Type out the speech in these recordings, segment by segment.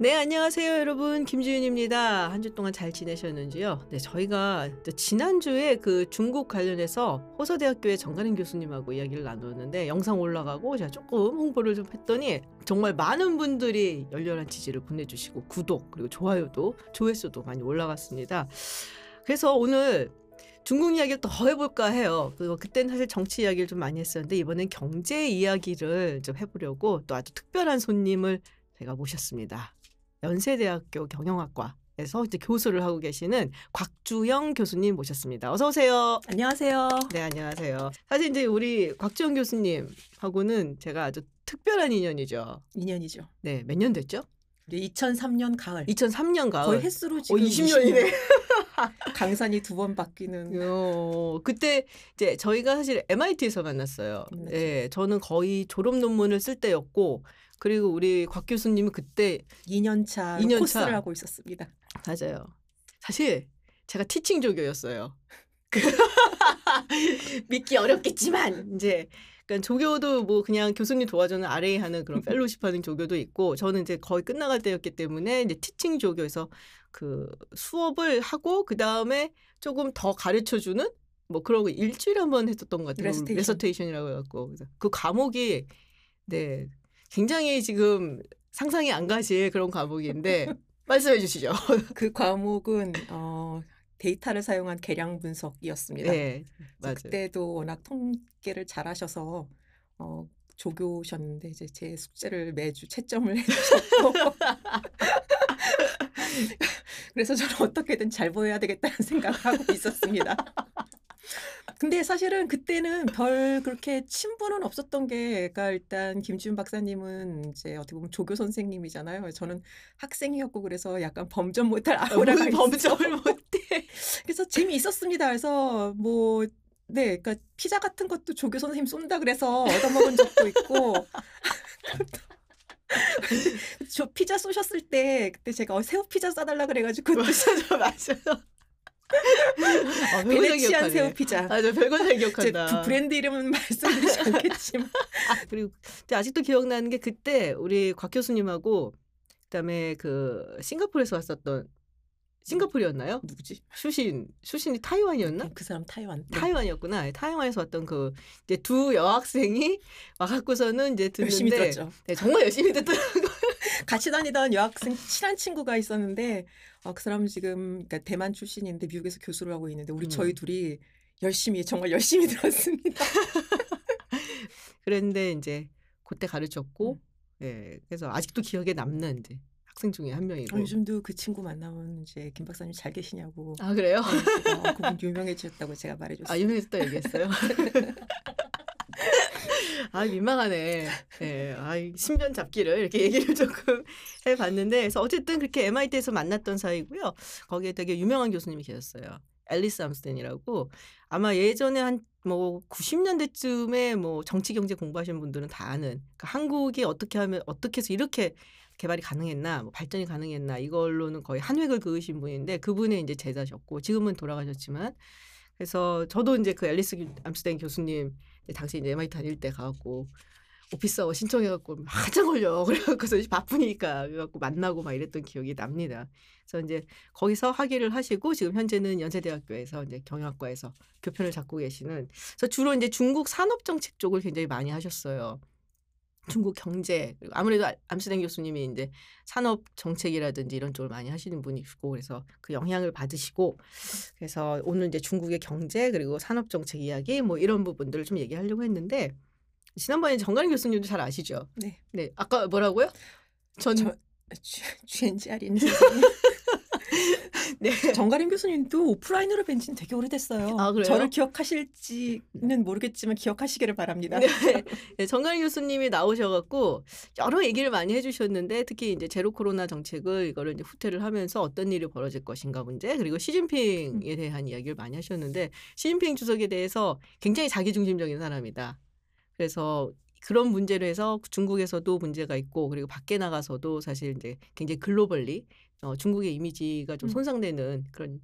네, 안녕하세요, 여러분. 김지윤입니다. 한 주 동안 잘 지내셨는지요? 네, 저희가 지난주에 그 중국 관련해서 호서대학교의 정가림 교수님하고 이야기를 나누었는데 영상 올라가고 제가 조금 홍보를 좀 했더니 정말 많은 분들이 열렬한 지지를 보내주시고 구독 그리고 좋아요도 조회수도 많이 올라갔습니다. 그래서 오늘 중국 이야기를 더 해볼까 해요. 그리고 그때는 사실 정치 이야기를 좀 많이 했었는데 이번엔 경제 이야기를 좀 해보려고 또 아주 특별한 손님을 제가 모셨습니다. 연세대학교 경영학과 에서 이제 교수를 하고 계시는 곽주영 교수님 모셨습니다. 어서 오세요. 안녕하세요. 네, 안녕하세요. 사실 이제 우리 곽주영 교수님하고는 제가 아주 특별한 인연이죠. 2년이죠. 네, 몇 년 됐죠? 2003년 가을. 2003년 가을. 거의 횟수로 어, 지금 20년이네. 강산이 두 번 바뀌는. 어, 그때 이제 저희가 사실 MIT에서 만났어요. 네. 네, 저는 거의 졸업 논문을 쓸 때였고 그리고 우리 곽 교수님은 그때 2년 차 2년 코스를 차. 하고 있었습니다. 맞아요. 사실 제가 teaching 조교였어요. 믿기 어렵겠지만 이제 그러니까 조교도 뭐 그냥 교수님 도와주는 RA 하는 그런 fellowship 하는 조교도 있고 저는 이제 거의 끝나갈 때였기 때문에 이제 teaching 조교에서 그 수업을 하고 그 다음에 조금 더 가르쳐 주는 뭐 그런 거 일주일에 한 번 했었던 것 같아요. recitation. recitation이라고 해 갖고 그래서 그 과목이 네 굉장히 지금 상상이 안 가실 그런 과목인데 말씀해 주시죠. 그 과목은 어, 데이터를 사용한 계량 분석이었습니다. 네, 맞아요. 그때도 워낙 통계를 잘하셔서 어, 조교셨는데 이제 제 숙제를 매주 채점을 해주셨고 그래서 저는 어떻게든 잘 보여야 되겠다는 생각을 하고 있었습니다. 근데 사실은 그때는 별 그렇게 친분은 없었던 게, 그러니까 일단 김지훈 박사님은 이제 어떻게 보면 조교 선생님이잖아요. 저는 학생이었고 그래서 약간 범접 못할 아우라가 무슨 있어. 범접을 못해. 그래서 재미 있었습니다. 그래서 뭐 네, 그러니까 피자 같은 것도 조교 선생님 쏜다 그래서 얻어먹은 적도 있고. 저 피자 쏘셨을 때 그때 제가 어, 새우 피자 싸달라 그래가지고 그것도 맞아요, 맞아요. 아, 잘 베네치안. 새우 피자. 별거 잘 제 기억한다. 부- 브랜드 이름은 말씀드리지 않겠지만 그리고 근데 아직도 기억나는 게 그때 우리 곽 교수님하고 그다음에 그 싱가포르에서 왔었던 싱가포르였나요? 누구지? 슈신 슈신이 타이완이었나? 그 사람 타이완. 네. 타이완이었구나. 타이완에서 왔던 그 이제 두 여학생이 와갖고서는 이제 듣는데 열심히 들었죠. 네, 정말 열심히 듣더라고요. 같이 다니던 여학생 친한 친구가 있었는데 어, 그 사람 지금 그러니까 대만 출신인데 미국에서 교수를 하고 있는데 우리 음. 저희 둘이 열심히 정말 열심히 들었습니다. 그랬는데 이제 그때 가르쳤고 음. 예 그래서 아직도 기억에 남는 이제 학생 중에 한 명이고 어, 요즘도 그 친구 만나면 이제 김 박사님 잘 계시냐고 아 그래요? 네, 어, 그분 유명해지셨다고 제가 말해줬어요. 아 유명했다 얘기했어요. 아 민망하네. 예, 아 신변 잡기를 이렇게 얘기를 조금 해봤는데, 그래서 어쨌든 그렇게 MIT에서 만났던 사이고요. 거기에 되게 유명한 교수님이 계셨어요. 앨리스 암스덴이라고 아마 예전에 한 뭐 90년대쯤에 뭐 정치 경제 공부하시는 분들은 다 아는 그러니까 한국이 어떻게 하면 어떻게 해서 이렇게 개발이 가능했나 뭐 발전이 가능했나 이걸로는 거의 한 획을 그으신 분인데 그분의 이제 제자셨고 지금은 돌아가셨지만 그래서 저도 이제 그 앨리스 교- 암스덴 교수님 당시 이제 MIT 다닐 때 가갖고 오피스하고 신청해갖고 한참 걸려 그래갖고서 바쁘니까 그래갖고 만나고 막 이랬던 기억이 납니다. 그래서 이제 거기서 학위를 하시고 지금 현재는 연세대학교에서 이제 경영학과에서 교편을 잡고 계시는 그래서 주로 이제 중국 산업 정책 쪽을 굉장히 많이 하셨어요. 중국 경제 그리고 아무래도 아- 암스텐 교수님이 이제 산업 정책이라든지 이런 쪽을 많이 하시는 분이시고 그래서 그 영향을 받으시고 그래서 오늘 이제 중국의 경제 그리고 산업 정책 이야기 뭐 이런 부분들을 좀 얘기하려고 했는데 지난번에 정가림 교수님도 잘 아시죠? 네, 네 아까 뭐라고요? 전저 GNGR인 선생님. 네. 정가림 교수님도 오프라인으로 뵌 지는 되게 오래됐어요. 아, 그래요? 저를 기억하실지는 모르겠지만 기억하시기를 바랍니다. 네. 네, 정가림 교수님이 나오셔갖고 여러 얘기를 많이 해주셨는데 특히 이제 제로 코로나 정책을 이거를 이제 후퇴를 하면서 어떤 일이 벌어질 것인가 문제 그리고 시진핑에 대한 이야기를 많이 하셨는데 시진핑 주석에 대해서 굉장히 자기중심적인 사람이다. 그래서 그런 문제로 해서 중국에서도 문제가 있고 그리고 밖에 나가서도 사실 이제 굉장히 글로벌리 어, 중국의 이미지가 좀 음. 손상되는 그런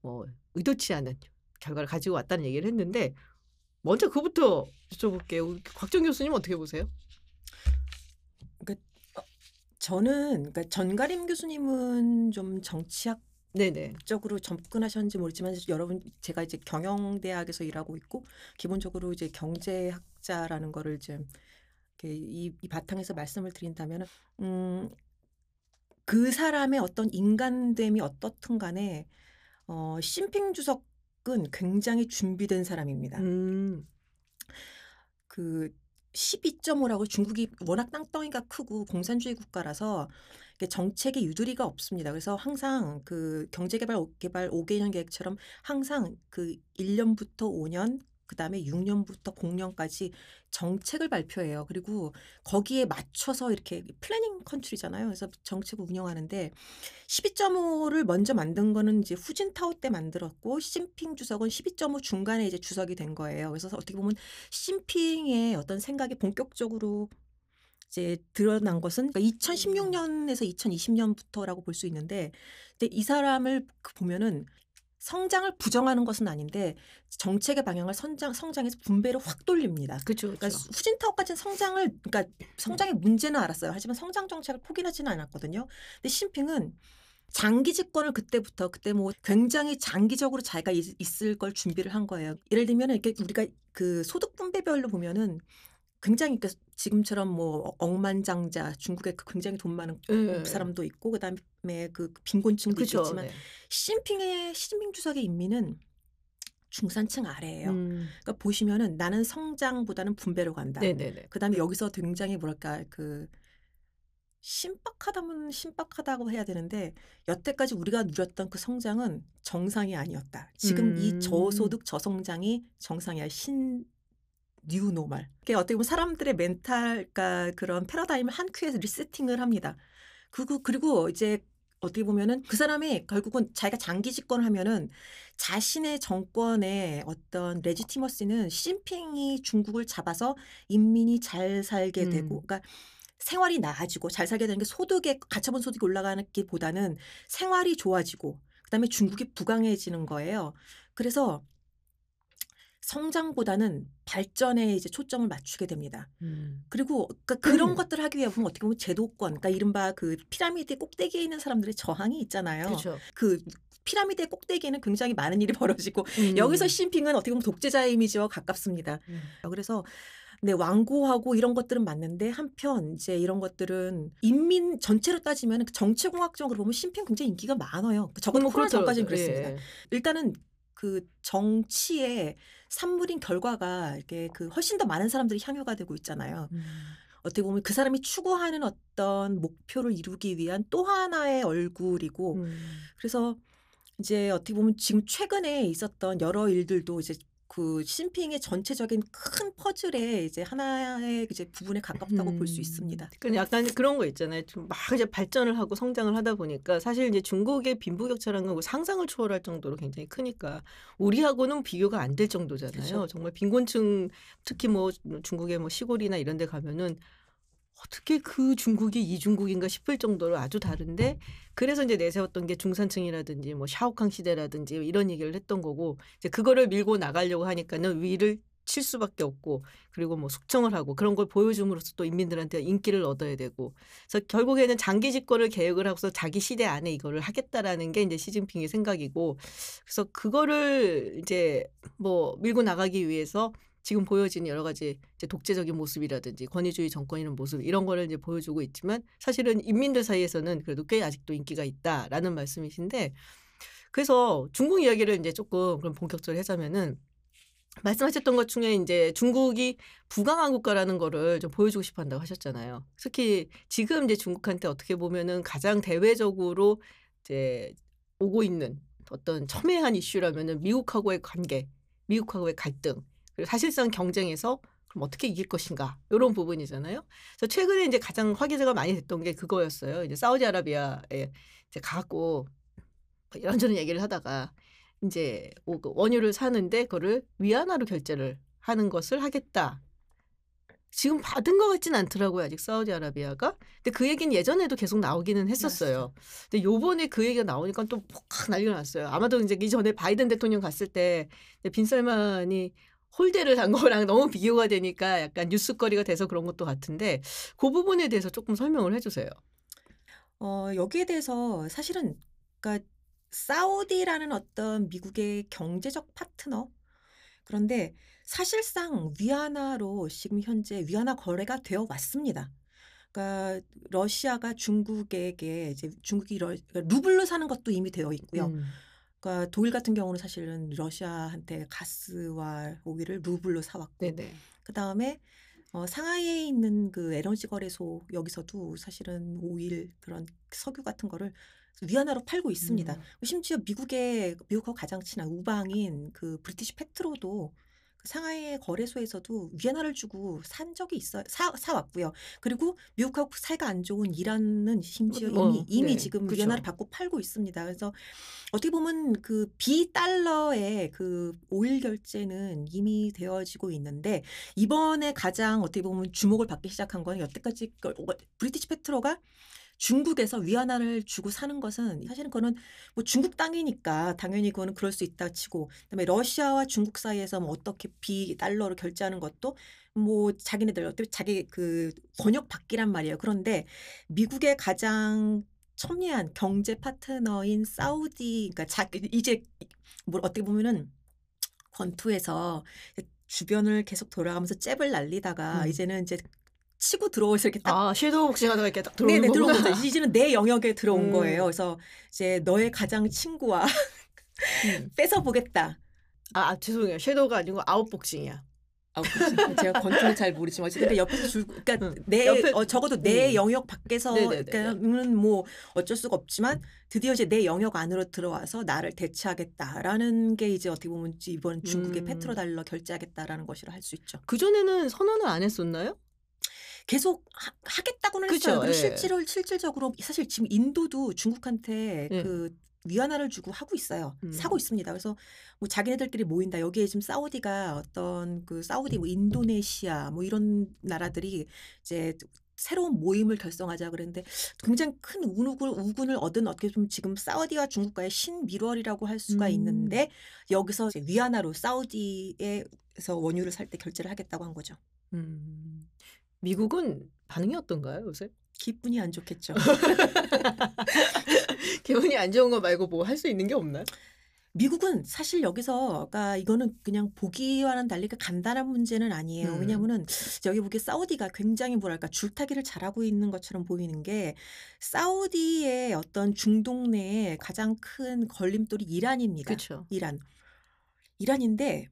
뭐 의도치 않은 결과를 가지고 왔다는 얘기를 했는데 먼저 그부터 여쭤볼게요. 우리 곽정 교수님 어떻게 보세요? 저는 그러니까 전가림 교수님은 좀 정치학 네네. 적으로 접근하셨는지 모르지만 여러분 제가 이제 경영대학에서 일하고 있고 기본적으로 이제 경제학자라는 거를 좀 이렇게 이, 이 바탕에서 말씀을 드린다면 음, 그 사람의 어떤 인간됨이 어떻든 간에 어, 심핑 주석은 굉장히 준비된 사람입니다. 음. 그 12.5라고 중국이 워낙 땅덩이가 크고 공산주의 국가라서 정책에 유두리가 없습니다. 그래서 항상 그 경제개발 오- 개발 5개년 계획처럼 항상 그 1년부터 5년 그다음에 6년부터 0년까지 정책을 발표해요. 그리고 거기에 맞춰서 이렇게 planning country잖아요. 그래서 정책을 운영하는데 12.5를 먼저 만든 거는 이제 후진타오 때 만들었고 시진핑 주석은 12.5 중간에 이제 주석이 된 거예요. 그래서 어떻게 보면 시진핑의 어떤 생각이 본격적으로 이제 드러난 것은 그러니까 2016년에서 2020년부터라고 볼 수 있는데 근데 이 사람을 그 보면은 성장을 부정하는 것은 아닌데 정책의 방향을 성장 성장해서 분배를 확 돌립니다. 그렇죠. 그러니까. 후진타오까지는 성장을 그러니까 성장의 문제는 알았어요. 하지만 성장 정책을 포기하지는 않았거든요. 근데 시진핑은 장기 집권을 그때부터 그때 뭐 굉장히 장기적으로 자기가 있, 있을 걸 준비를 한 거예요. 예를 들면 이렇게 우리가 그 소득 분배별로 보면은 굉장히 그 지금처럼 뭐 억만장자 중국에 그 굉장히 돈 많은 예. 사람도 있고 그다음에 그 빈곤층도 그렇죠. 있겠지만 네. 시진핑의 시진핑 주석의 인민은 중산층 아래예요. 음. 그러니까 보시면은 나는 성장보다는 분배로 간다. 네네네. 그다음에 여기서 굉장히 뭐랄까 그 신박하다면 신박하다고 해야 되는데 여태까지 우리가 누렸던 그 성장은 정상이 아니었다. 지금 음. 이 저소득 저성장이 정상이야. 신 뉴노멀. 그게 어떻게 보면 사람들의 멘탈, 그러니까 그런 패러다임을 한 큐에서 리세팅을 합니다. 그리고 그리고 이제 어떻게 보면은 그 사람이 결국은 자기가 장기 집권을 하면은 자신의 정권의 어떤 레지티머시는 시진핑이 중국을 잡아서 인민이 잘 살게 음. 되고, 그러니까 생활이 나아지고 잘 살게 되는 게 소득에 가처분 소득이 올라가는 게보다는 생활이 좋아지고 그다음에 중국이 부강해지는 거예요. 그래서 성장보다는 발전에 이제 초점을 맞추게 됩니다. 음. 그리고 그러니까 그런 음. 것들을 하기 위해 보면 어떻게 보면 제도권, 그러니까 이른바 그 피라미드 꼭대기에 있는 사람들의 저항이 있잖아요. 그렇죠. 그 피라미드의 꼭대기에는 굉장히 많은 일이 벌어지고 음. 여기서 시진핑은 어떻게 보면 독재자의 이미지와 가깝습니다. 음. 그래서 네 완고하고 이런 것들은 맞는데 한편 이제 이런 것들은 인민 전체로 따지면 정치공학적으로 보면 시진핑 굉장히 인기가 많아요. 적어도 뭐 코로나 전까지는. 그랬습니다. 예. 일단은 그 정치의 산물인 결과가 이렇게 그 훨씬 더 많은 사람들이 향유가 되고 있잖아요. 음. 어떻게 보면 그 사람이 추구하는 어떤 목표를 이루기 위한 또 하나의 얼굴이고 음. 그래서 이제 어떻게 보면 지금 최근에 있었던 여러 일들도 이제 그 시진핑의 전체적인 큰 퍼즐의 이제 하나의 이제 부분에 가깝다고 볼수 음. 있습니다. 그러니까 약간 그런 거 있잖아요. 좀 막 이제 발전을 하고 성장을 하다 보니까 사실 이제 중국의 빈부격차라는 건 상상을 초월할 정도로 굉장히 크니까 우리하고는 비교가 안 될 정도잖아요. 그쵸. 정말 빈곤층 특히 뭐 중국의 뭐 시골이나 이런 데 가면은 어떻게 그 중국이 이 중국인가 싶을 정도로 아주 다른데 그래서 이제 내세웠던 게 중산층이라든지 뭐 샤오캉 시대라든지 이런 얘기를 했던 거고 이제 그거를 밀고 나가려고 하니까는 위를 칠 수밖에 없고 그리고 뭐 숙청을 하고 그런 걸 보여줌으로써 또 인민들한테 인기를 얻어야 되고 그래서 결국에는 장기 집권을 계획을 하고서 자기 시대 안에 이거를 하겠다라는 게 이제 시진핑의 생각이고 그래서 그거를 이제 뭐 밀고 나가기 위해서 지금 보여지는 여러 가지 이제 독재적인 모습이라든지 권위주의 정권이라는 모습 이런 거를 이제 보여주고 있지만 사실은 인민들 사이에서는 그래도 꽤 아직도 인기가 있다라는 말씀이신데 그래서 중국 이야기를 이제 조금 그럼 본격적으로 하자면은 말씀하셨던 것 중에 이제 중국이 부강한 국가라는 거를 좀 보여주고 싶어 한다고 하셨잖아요. 특히 지금 이제 중국한테 어떻게 보면은 가장 대외적으로 이제 오고 있는 어떤 첨예한 이슈라면은 미국하고의 관계, 미국하고의 갈등, 사실상 경쟁에서 그럼 어떻게 이길 것인가 이런 부분이잖아요. 그래서 최근에 이제 가장 화제가 많이 됐던 게 그거였어요. 이제 사우디아라비아에 이제 가고 이런저런 얘기를 하다가 이제 오- 그 원유를 사는데 그거를 위안화로 결제를 하는 것을 하겠다. 지금 받은 것 같진 않더라고요 아직 사우디아라비아가. 근데 그 얘기는 예전에도 계속 나오기는 했었어요. 근데 요번에 그 얘기가 나오니까 또 폭 난리가 났어요. 아마도 이제 이전에 바이든 대통령 갔을 때 이제 빈살만이 홀대를 한 거랑 너무 비교가 되니까 약간 뉴스거리가 돼서 그런 것도 같은데 그 부분에 대해서 조금 설명을 해주세요. 어 여기에 대해서 사실은 그러니까 사우디라는 어떤 미국의 경제적 파트너 그런데 사실상 위안화로 지금 현재 위안화 거래가 되어 왔습니다. 그러니까 러시아가 중국에게 이제 중국이 러 그러니까 루블로 사는 것도 이미 되어 있고요. 음. 그러니까 독일 같은 경우는 사실은 러시아한테 가스와 오일을 루블로 사 왔고 네네. 그다음에 어 상하이에 있는 그 에너지 거래소 여기서도 사실은 오일 그런 석유 같은 거를 위안화로 팔고 있습니다. 음. 심지어 미국의 미국하고 가장 친한 우방인 그 British Petro도 그 상하이 거래소에서도 위안화를 주고 산 적이 있어 사, 사 왔고요. 그리고 미국하고 사이가 안 좋은 이란은 심지어 뭐, 이미 이미 네, 지금 그쵸. 위안화를 받고 팔고 있습니다. 그래서 어떻게 보면 그 비달러의 그 오일 결제는 이미 되어지고 있는데 이번에 가장 어떻게 보면 주목을 받기 시작한 건 여태까지 그 브리티시 페트로가 중국에서 위안화를 주고 사는 것은 사실은 그거는 뭐 중국 땅이니까 당연히 그거는 그럴 수 있다 치고 그다음에 러시아와 중국 사이에서 뭐 어떻게 비달러로 결제하는 것도 뭐 자기네들 어떻게 자기 그 권역 받기란 말이에요. 그런데 미국의 가장 첨예한 경제 파트너인 사우디 그러니까 자 이제 뭐 어떻게 보면은 권투에서 주변을 계속 돌아가면서 잽을 날리다가 음. 이제는 이제 치고 들어오서 이렇게 딱 아 섀도우 복싱 하다가 이렇게 딱 들어오는 네네 들어온. 거죠. 이제는 내 영역에 들어온 음. 거예요. 그래서 이제 너의 가장 친구와 음. 뺏어 보겠다. 아, 아 죄송해요. 섀도우가 아니고 아웃복싱이야. 아, 그치. 제가 권투는 잘 모르지만 어쨌든 옆에서 줄 그러니까 응. 내 옆에- 어, 적어도 내 음. 영역 밖에서. 그러니까는 뭐 어쩔 수가 없지만 드디어 이제 내 영역 안으로 들어와서 나를 대체하겠다라는 게 이제 어떻게 보면 이번 중국의 음. 페트로달러 결제하겠다라는 것이라 할 수 있죠. 그 전에는 선언을 안 했었나요? 계속 하, 하겠다고는 그쵸, 했어요. 그리고 예. 실제로 실질적으로 사실 지금 인도도 중국한테 예. 그 위안화를 주고 하고 있어요. 음. 사고 있습니다. 그래서 뭐 자기네들끼리 모인다. 여기에 지금 사우디가 어떤 그 사우디 뭐 인도네시아 뭐 이런 나라들이 이제 새로운 모임을 결성하자 그랬는데 굉장히 큰 우군을, 우군을 얻은 어떻게 보면 지금 사우디와 중국과의 신밀월이라고 할 수가 음. 있는데 여기서 위안화로 사우디에서 원유를 살 때 결제를 하겠다고 한 거죠. 음. 미국은 반응이 어떤가요 요새? 기분이 안 좋겠죠. 기분이 안 좋은 거 말고 뭐 할 수 있는 게 없나요? 미국은 사실 여기서 그러니까 이거는 그냥 보기와는 달리 그 간단한 문제는 아니에요. 음. 왜냐하면은 여기 보기에 사우디가 굉장히 뭐랄까 줄타기를 잘하고 있는 것처럼 보이는 게 사우디의 어떤 중동 내에 가장 큰 걸림돌이 이란입니다. 그렇죠. 이란. 이란인데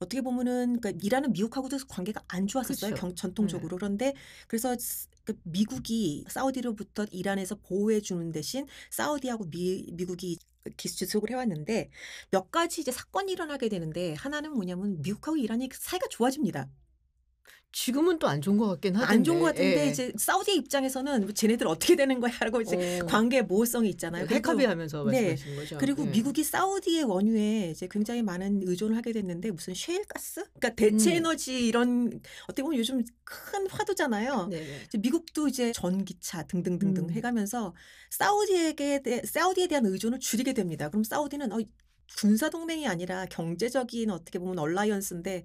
어떻게 보면은 그러니까 이란은 미국하고도 관계가 안 좋았었어요. 경, 전통적으로. 그런데 그래서 스- 그 미국이 사우디로부터 이란에서 보호해 주는 대신 사우디하고 미, 미국이 기수지속을 해왔는데 몇 가지 이제 사건이 일어나게 되는데 하나는 뭐냐면 미국하고 이란이 사이가 좋아집니다. 지금은 또 안 좋은 것 같긴 하던데. 안 좋은 것 같은데 예. 이제 사우디 입장에서는 뭐 쟤네들 어떻게 되는 거야라고 이제 어. 관계 모호성이 있잖아요. 핵합의하면서 네. 말씀하시는 거죠. 그리고 예. 미국이 사우디의 원유에 이제 굉장히 많은 의존을 하게 됐는데 무슨 셰일 가스? 그러니까 대체 음. 에너지 이런 어떻게 보면 요즘 큰 화두잖아요. 네네. 이제 미국도 이제 전기차 등등등등 음. 해가면서 사우디에게 대- 사우디에 대한 의존을 줄이게 됩니다. 그럼 사우디는 어, 군사 동맹이 아니라 경제적인 어떻게 보면 얼라이언스인데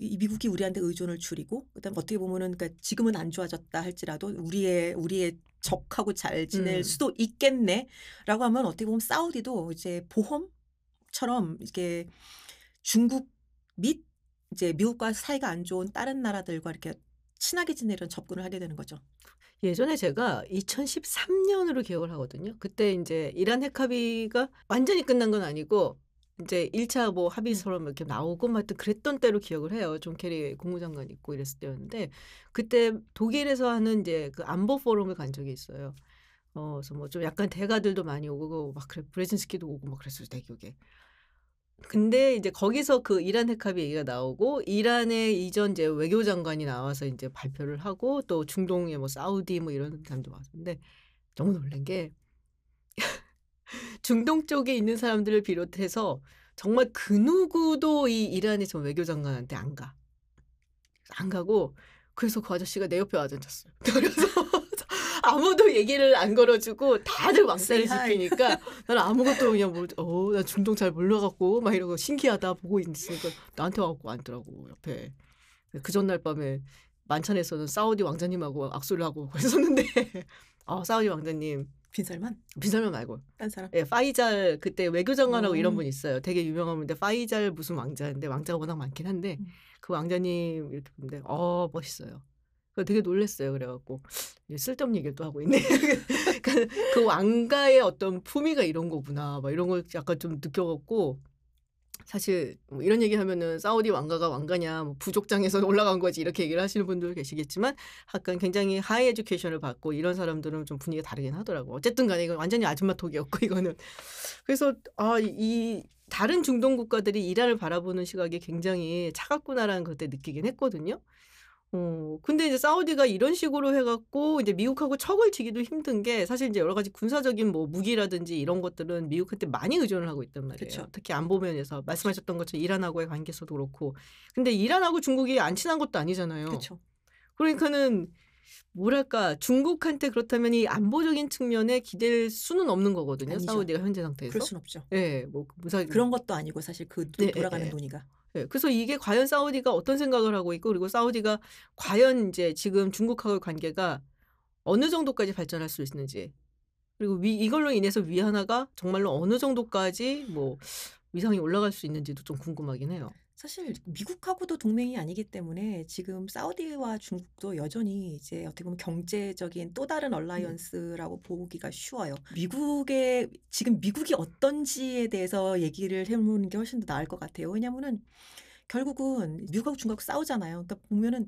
이 미국이 우리한테 의존을 줄이고 그다음 어떻게 보면은 그러니까 지금은 안 좋아졌다 할지라도 우리의 우리의 적하고 잘 지낼 음. 수도 있겠네라고 하면 어떻게 보면 사우디도 이제 보험처럼 이렇게 중국 및 이제 미국과 사이가 안 좋은 다른 나라들과 이렇게 친하게 지내려는 접근을 하게 되는 거죠. 예전에 제가 2013년으로 기억을 하거든요. 그때 이제 이란 핵합의가 완전히 끝난 건 아니고 이제 1차 뭐 합의서로 이렇게 나오고 막 하여튼 그랬던 때로 기억을 해요. 존 케리 국무장관 있고 이랬을 때였는데 그때 독일에서 하는 이제 그 안보 포럼을 간 적이 있어요. 어, 그래서 뭐 좀 약간 대가들도 많이 오고 막 그래 브레진스키도 오고 막 그랬을 때 기억에. 근데 이제 거기서 그 이란 핵합의 얘기가 나오고 이란의 이전 이제 외교장관이 나와서 이제 발표를 하고 또 중동에 뭐 사우디 뭐 이런 사람도 왔는데 너무 놀란 게 중동 쪽에 있는 사람들을 비롯해서 정말 그 누구도 이 이란의 전 외교장관한테 안 가. 안 가고 그래서 그 아저씨가 내 옆에 와서 앉았어요. 그래서 아무도 얘기를 안 걸어주고 다들 왕따를 Say hi. 시키니까 나는 아무것도 그냥 뭐, 어, 나 중동 잘 몰라갖고 막 이러고 신기하다 보고 있으니까 나한테 와갖고 앉더라고 옆에. 그 전날 밤에 만찬에서는 사우디 왕자님하고 악수를 하고 그랬었는데 아 사우디 왕자님 빈살만 빈살만 말고 딴 사람. 예, 파이잘 그때 외교장관하고 음. 이런 분 있어요. 되게 유명한 분인데 파이잘 무슨 왕자인데 왕자가 워낙 많긴 한데 음. 그 왕자님 이렇게 보는데 어 멋있어요. 그래서 되게 놀랬어요. 그래갖고 쓸데없는 얘기를 또 하고 있네. 그, 그 왕가의 어떤 품위가 이런 거구나. 막 이런 걸 약간 좀 느껴갖고 사실 뭐 이런 얘기 하면은 사우디 왕가가 왕가냐 뭐 부족장에서 올라간 거지 이렇게 얘기를 하시는 분들 계시겠지만 약간 굉장히 하이 에듀케이션을 받고 이런 사람들은 좀 분위기가 다르긴 하더라고. 어쨌든 간에 이건 완전히 아줌마 톡이었고 이거는 그래서 아이 다른 중동 국가들이 이란을 바라보는 시각이 굉장히 차갑구나라는 것을 느끼긴 했거든요. 어 근데 이제 사우디가 이런 식으로 해갖고 이제 미국하고 척을 지기도 힘든 게 사실 이제 여러 가지 군사적인 뭐 무기라든지 이런 것들은 미국한테 많이 의존을 하고 있단 말이에요. 그쵸. 특히 안보 면에서 말씀하셨던 것처럼 이란하고의 관계에서도 그렇고. 근데 이란하고 중국이 안 친한 것도 아니잖아요. 그렇죠. 그러니까는 뭐랄까 중국한테 그렇다면 이 안보적인 측면에 기댈 수는 없는 거거든요. 아니죠. 사우디가 현재 상태에서. 그럴 순 없죠. 예, 뭐 무사 그런 것도 아니고 사실 그 돈- 네, 돌아가는 예, 예. 돈이가 예, 그래서 이게 과연 사우디가 어떤 생각을 하고 있고 그리고 사우디가 과연 이제 지금 중국하고의 관계가 어느 정도까지 발전할 수 있는지 그리고 위, 이걸로 인해서 위안화가 정말로 어느 정도까지 뭐 위상이 올라갈 수 있는지도 좀 궁금하긴 해요. 사실 미국하고도 동맹이 아니기 때문에 지금 사우디와 중국도 여전히 이제 어떻게 보면 경제적인 또 다른 얼라이언스라고 보기가 쉬워요. 미국의 지금 미국이 어떤지에 대해서 얘기를 해보는 게 훨씬 더 나을 것 같아요. 왜냐하면은 결국은 미국하고 중국하고 싸우잖아요. 그러니까 보면은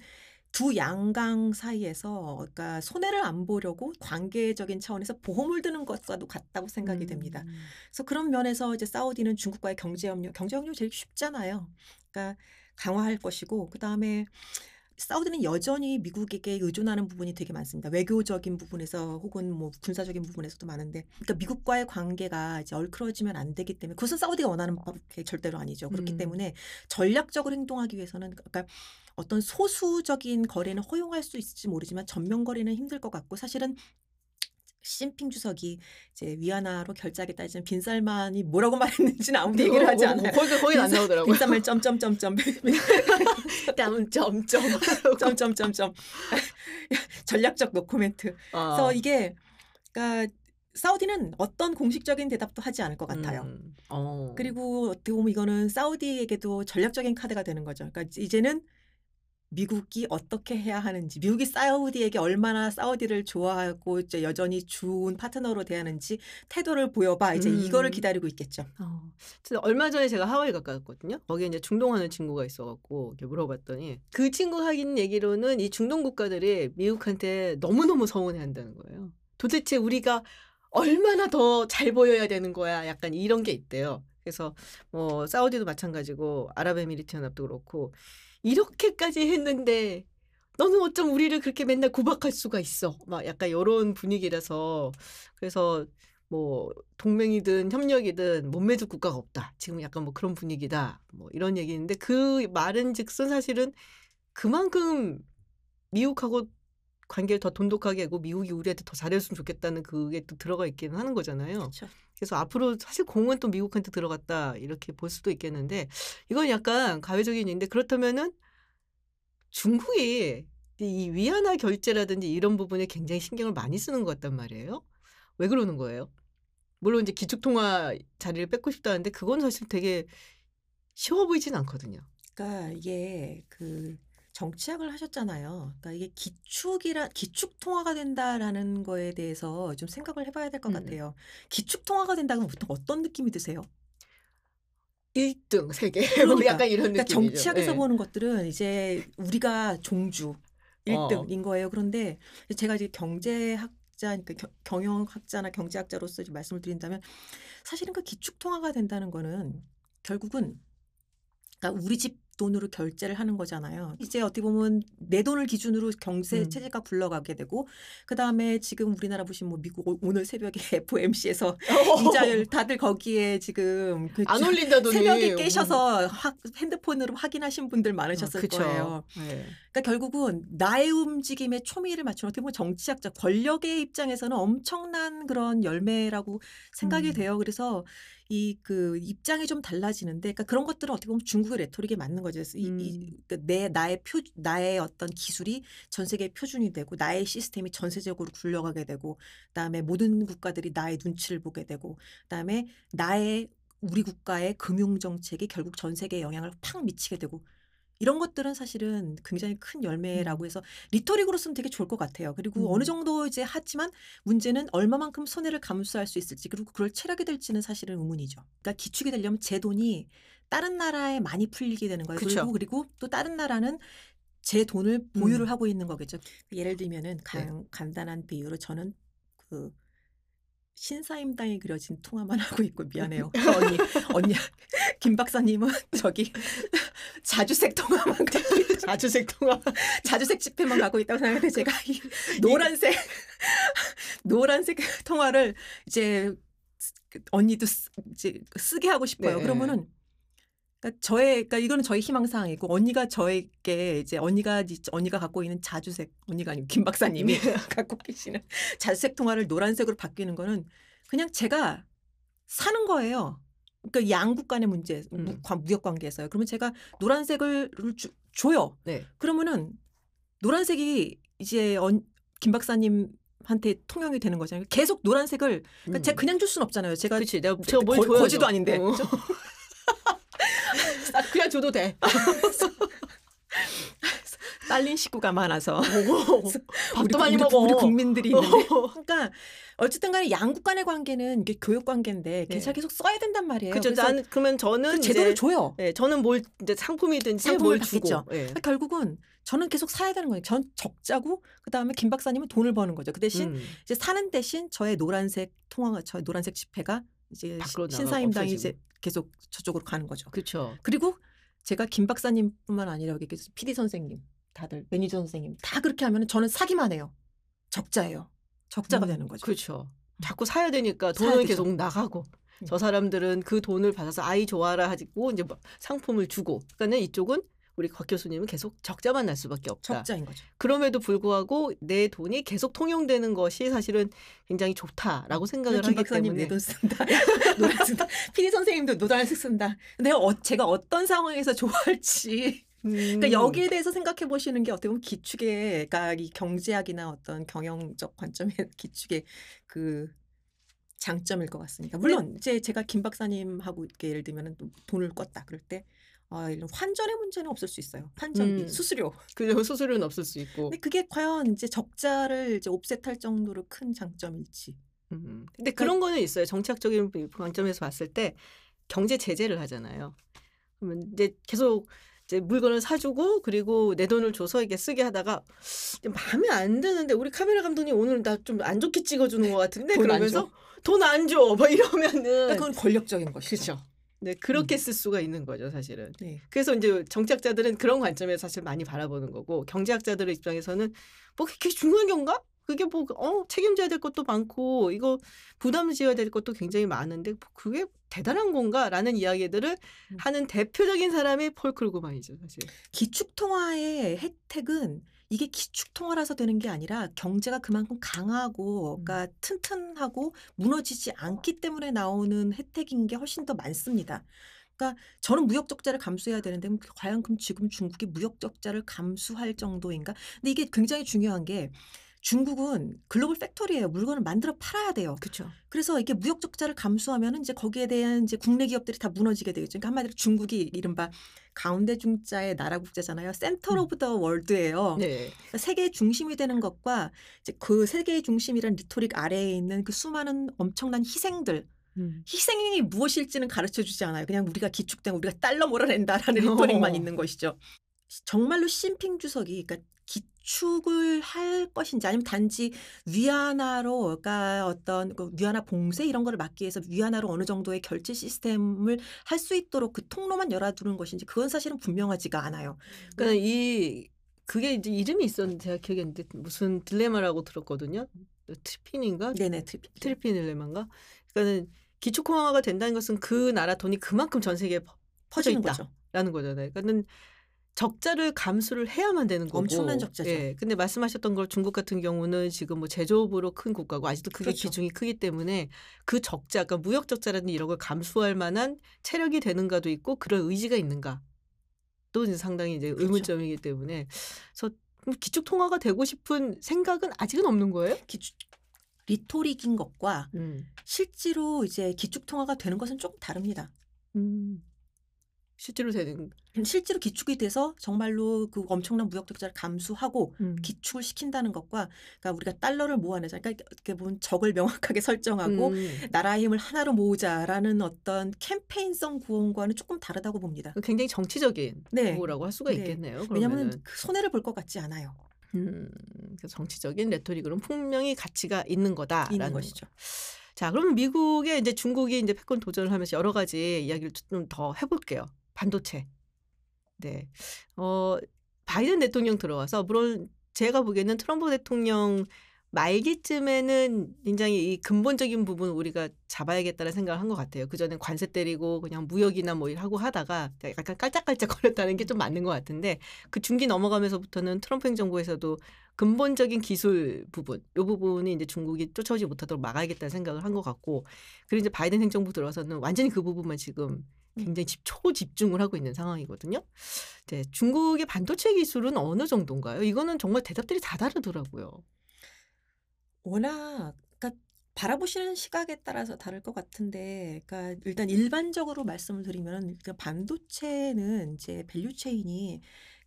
두 양강 사이에서 그러니까 손해를 안 보려고 관계적인 차원에서 보험을 드는 것과도 같다고 생각이 됩니다. 음. 그래서 그런 면에서 이제 사우디는 중국과의 경제 협력, 경제 협력 제일 쉽잖아요. 그러니까 강화할 것이고 그 다음에 사우디는 여전히 미국에게 의존하는 부분이 되게 많습니다. 외교적인 부분에서 혹은 뭐 군사적인 부분에서도 많은데, 그러니까 미국과의 관계가 이제 얼크러지면 안 되기 때문에 그것은 사우디가 원하는 게 절대로 아니죠. 그렇기 음. 때문에 전략적으로 행동하기 위해서는 그러니까 어떤 소수적인 거래는 허용할 수 있을지 모르지만 전면 거래는 힘들 것 같고 사실은 시진핑 주석이 이제 위안화로 결제하게 따지면 빈살만이 뭐라고 말했는지는 아무도 얘기를 하지 않아요. 거기 거기 안 나오더라고요. 빈살만 점점점점 다음 점점. 점점점점 전략적 노코멘트. 아. 그래서 이게 그러니까 사우디는 어떤 공식적인 대답도 하지 않을 것 같아요. 음. 어. 그리고 어떻게 보면 이거는 사우디에게도 전략적인 카드가 되는 거죠. 그러니까 이제는 미국이 어떻게 해야 하는지, 미국이 사우디에게 얼마나 사우디를 좋아하고 이제 여전히 좋은 파트너로 대하는지 태도를 보여봐. 이제 이거를 음. 기다리고 있겠죠. 어. 얼마 전에 제가 하와이 갔다 왔거든요. 거기에 이제 중동하는 친구가 있어갖고 이렇게 물어봤더니 그 친구 하긴 얘기로는 이 중동 국가들이 미국한테 너무너무 서운해한다는 거예요. 도대체 우리가 얼마나 더 잘 보여야 되는 거야. 약간 이런 게 있대요. 그래서 뭐 사우디도 마찬가지고 아랍에미리트 연합도 그렇고 이렇게까지 했는데 너는 어쩜 우리를 그렇게 맨날 구박할 수가 있어. 막 약간 이런 분위기라서 그래서 뭐 동맹이든 협력이든 못 맺을 국가가 없다. 지금 약간 뭐 그런 분위기다. 뭐 이런 얘기인데 그 말은즉슨 사실은 그만큼 미국하고 관계를 더 돈독하게 하고 미국이 우리한테 더 잘해줬으면 좋겠다는 그게 또 들어가 있기는 하는 거잖아요. 그렇죠. 그래서 앞으로 사실 공은 또 미국한테 들어갔다 이렇게 볼 수도 있겠는데 이건 약간 가외적인 얘기인데 그렇다면은 중국이 이 위안화 결제라든지 이런 부분에 굉장히 신경을 많이 쓰는 것 같단 말이에요. 왜 그러는 거예요? 물론 이제 기축통화 자리를 뺏고 싶다는데 그건 사실 되게 쉬워 보이진 않거든요. 그러니까 이게 그 정치학을 하셨잖아요. 그러니까 이게 기축이라 기축 통화가 된다라는 거에 대해서 좀 생각을 해봐야 될것 음. 같아요. 기축 통화가 된다면 보통 어떤 느낌이 드세요? 1등 세계 뭐 그러니까. 약간 이런 그러니까 느낌이죠. 정치학에서 예. 보는 것들은 이제 우리가 종주 1등인 거예요. 그런데 제가 이제 경제학자, 그러니까 겨- 경영학자나 경제학자로서 이제 말씀을 드린다면 사실은 그 기축 통화가 된다는 거는 결국은 그러니까 우리 집 돈으로 결제를 하는 거잖아요. 이제 어떻게 보면 내 돈을 기준으로 경제 음. 체제가 굴러가게 되고 그 다음에 지금 우리나라 보시면 뭐 미국 오- 오늘 새벽에 FOMC에서 이자율 다들 거기에 지금 그 안 올린다더니 새벽에 깨셔서 하- 핸드폰으로 확인하신 분들 많으셨을 어, 그쵸. 거예요. 예. 그러니까 결국은 나의 움직임에 초미를 맞추는 어떻게 보면 정치학자 권력의 입장에서는 엄청난 그런 열매라고 생각이 음. 돼요. 그래서 이 그 입장이 좀 달라지는데 그러니까 그런 것들은 어떻게 보면 중국의 레토릭에 맞는 거죠. 그래서 이, 음. 그내 나의 표 나의 어떤 기술이 전 세계 표준이 되고 나의 시스템이 전 세적으로 굴러가게 되고 그다음에 모든 국가들이 나의 눈치를 보게 되고 그다음에 나의 우리 국가의 금융 정책이 결국 전 세계에 영향을 팍 미치게 되고 이런 것들은 사실은 굉장히 큰 열매라고 음. 해서 리토릭으로 쓰면 되게 좋을 것 같아요. 그리고 음. 어느 정도 이제 하지만 문제는 얼마만큼 손해를 감수할 수 있을지 그리고 그걸 체력이 될지는 사실은 의문이죠. 그러니까 기축이 되려면 제 돈이 다른 나라에 많이 풀리게 되는 거예요. 그쵸. 그리고 그리고 또 다른 나라는 제 돈을 보유를 음. 하고 있는 거겠죠. 예를 들면은 네. 간, 간단한 비유로 저는 그 신사임당이 그려진 통화만 하고 있고 미안해요. 언니 언니 김 박사님은 저기 자주색 통화만 갖고 있, 자주색 통화. 자주색 지폐만 갖고 있다고 생각하는데 제가 이 노란색 노란색 통화를 이제 언니도 쓰, 이제 쓰게 하고 싶어요. 네. 그러면은 그러니까 저의 그러니까 이거는 저희 희망사항이고 언니가 저에게 이제 언니가 이- 언니가 갖고 있는 자주색 언니가 아니고 김 박사님이 갖고 계시는 자주색 통화를 노란색으로 바뀌는 거는 그냥 제가 사는 거예요. 그러니까 양국 간의 문제 무, 음. 관- 무역 관계에서요. 그러면 제가 노란색을 주, 줘요. 네. 그러면은 노란색이 이제 언, 김 박사님 한테 통용이 되는 거잖아요. 계속 노란색을 그러니까 음. 제가 그냥 줄 수는 없잖아요. 제가 그치. 내가 제가 뭘 거-. 거지도 아닌데. 어. 아, 그냥 줘도 돼. 딸린 식구가 많아서 오, 밥도 많이 우리, 먹어. 우리 국민들이 있는데 그러니까 어쨌든 간에 양국 간의 관계는 이게 교육 관계인데 네. 계속 써야 된단 말이에요. 그죠. 나는 그러면 저는 그 제도를 줘요. 예, 저는 뭘 이제 상품이든지 상품을 뭘 주고. 그러니까 결국은 저는 계속 사야 되는 거예요. 전 적자고 그다음에 김 박사님은 돈을 버는 거죠. 그 대신 음. 이제 사는 대신 저의 노란색 통화가 저의 노란색 지폐가 이제 신사임당이. 이제 계속 저쪽으로 가는 거죠. 그렇죠. 그리고 제가 김 박사님뿐만 아니라 여기 계신 PD 선생님, 다들 매니저 선생님 다 그렇게 하면 저는 사기만 해요. 적자예요. 적자가 음, 되는 거죠. 그렇죠. 자꾸 사야 되니까 사야 돈은 되죠. 계속 나가고 음. 저 사람들은 그 돈을 받아서 아이 좋아라 하고 이제 뭐 상품을 주고 그러니까 이쪽은 우리 곽 교수님은 계속 적자만 날 수밖에 없다. 적자인 거죠. 그럼에도 불구하고 내 돈이 계속 통용되는 것이 사실은 굉장히 좋다라고 생각을 김 하기 때문에 내돈 쓴다. 노란 쓴다. PD 선생님도 노란색 쓴다. 내가 어, 제가 어떤 상황에서 좋아할지. 그러니까 음. 여기에 대해서 생각해 보시는 게 어떻게 보면 기축의, 그러니까 이 경제학이나 어떤 경영적 관점의 기축의 그 장점일 것 같습니다. 물론 이제 제가 김 박사님하고 이렇게 예를 들면 돈을 껐다 그럴 때 아, 이런 환전의 문제는 없을 수 있어요. 환전비, 음. 수수료. 그죠 수수료는 없을 수 있고. 근데 그게 과연 이제 적자를 이제 옵셋할 정도로 큰 장점일지. 음. 근데 그런 거는 있어요. 정책적인 관점에서 봤을 때 경제 제재를 하잖아요. 그러면 이제 계속 이제 물건을 사주고 그리고 내 돈을 줘서 이게 쓰게 하다가 좀 마음에 안 드는데 우리 카메라 감독님 오늘 나 좀 안 좋게 찍어주는 것 같은데 그러면서 돈 안 줘. 뭐 이러면은 그러니까 그건 권력적인 것이죠. 그렇죠. 네 그렇게 쓸 수가 있는 거죠 사실은. 네. 그래서 이제 정치학자들은 그런 관점에서 사실 많이 바라보는 거고 경제학자들의 입장에서는 뭐 그게 중요한 건가? 그게 뭐 어, 책임져야 될 것도 많고 이거 부담 지어야 될 것도 굉장히 많은데 뭐 그게 대단한 건가 라는 이야기들을 음. 하는 대표적인 사람이 폴 크루그만이죠 사실. 기축통화의 혜택은 이게 기축통화라서 되는 게 아니라 경제가 그만큼 강하고 음. 그러니까 튼튼하고 무너지지 않기 때문에 나오는 혜택인 게 훨씬 더 많습니다. 그러니까 저는 무역 적자를 감수해야 되는데 과연 그럼 지금 중국이 무역 적자를 감수할 정도인가? 근데 이게 굉장히 중요한 게 중국은 global factory예요. 물건을 만들어 팔아야 돼요. 그렇죠. 그래서 이게 무역 적자를 감수하면은 이제 거기에 대한 이제 국내 기업들이 다 무너지게 되겠죠. 그러니까 한마디로 중국이 이른바 가운데 중자의 나라 국자잖아요. 센터 음. of the world예요. 네. 그러니까 세계의 중심이 되는 것과 이제 그 세계의 중심이란 rhetoric 아래에 있는 그 수많은 엄청난 희생들 음. 희생이 무엇일지는 가르쳐 주지 않아요. 그냥 우리가 기축된 우리가 달러 몰아낸다라는 rhetoric만 어. 있는 것이죠. 정말로 시진핑 주석이 그러니까 기축을 할 것인지 아니면 단지 위안화로 그러니까 어떤 그 위안화 봉쇄 이런 거를 막기 위해서 위안화로 어느 정도의 결제 시스템을 할 수 있도록 그 통로만 열어두는 것인지 그건 사실은 분명하지가 않아요. 그러니까 이 그게 이제 이름이 있었는데 제가 기억이 안 나는데 무슨 딜레마라고 들었거든요. 트리핀인가? 네네. 트리핀 딜레마인가? 그러니까는 기축통화가 된다는 것은 그 나라 돈이 그만큼 전 세계에 퍼- 퍼져 있다라는. 거잖아요. 그러니까는 적자를 감수를 해야만 되는 거고 엄청난 적자죠. 예. 근데 말씀하셨던 걸 중국 같은 경우는 지금 뭐 제조업으로 큰 국가고 아직도 그게 그렇죠. 비중이 크기 때문에 그 적자, 그러니까 무역 적자라든지 이런 걸 감수할 만한 체력이 되는가도 있고 그럴 의지가 있는가. 또 이제 상당히 이제 그렇죠. 의문점이기 때문에 그래서 기축 통화가 되고 싶은 생각은 아직은 없는 거예요? 기축 리토릭인 것과 음. 실제로 이제 기축 통화가 되는 것은 조금 다릅니다. 음. 실제로 되는 실제로 기축이 돼서 정말로 그 엄청난 무역 적자를 감수하고 음. 기축을 시킨다는 것과 그러니까 우리가 달러를 모아내자 그러니까 이렇게 보면 적을 명확하게 설정하고 음. 나라의 힘을 하나로 모으자라는 어떤 캠페인성 구원과는 조금 다르다고 봅니다. 굉장히 정치적인 네. 구호라고 할 수가 네. 있겠네요. 왜냐하면. 그 손해를 볼 것 같지 않아요. 음, 그래서 정치적인 레토릭으로는 분명히 가치가 있는 거다라는 있는 것이죠. 자, 그러면 미국에 이제 중국이 이제 패권 도전을 하면서 여러 가지 이야기를 좀 더 해볼게요. 반도체. 네. 어, 바이든 대통령 들어와서 물론 제가 보기에는 트럼프 대통령 말기쯤에는 굉장히 이 근본적인 부분 우리가 잡아야겠다는 생각을 한 것 같아요. 그전에 관세 때리고 그냥 무역이나 뭐 하고 하다가 약간 깔짝깔짝 거렸다는 게 좀 맞는 것 같은데 그 중기 넘어가면서부터는 트럼프 행정부에서도 근본적인 기술 부분, 요 부분이 이제 중국이 쫓아오지 못하도록 막아야겠다는 생각을 한 것 같고, 그리고 이제 바이든 행정부 들어와서는 완전히 그 부분만 지금 굉장히 집, 초집중을 하고 있는 상황이거든요. 네, 중국의 반도체 기술은 어느 정도인가요? 이거는 정말 대답들이 다 다르더라고요. 워낙 그러니까 바라보시는 시각에 따라서 다를 것 같은데, 그러니까 일단 일반적으로 말씀을 드리면 그 반도체는 이제 value chain이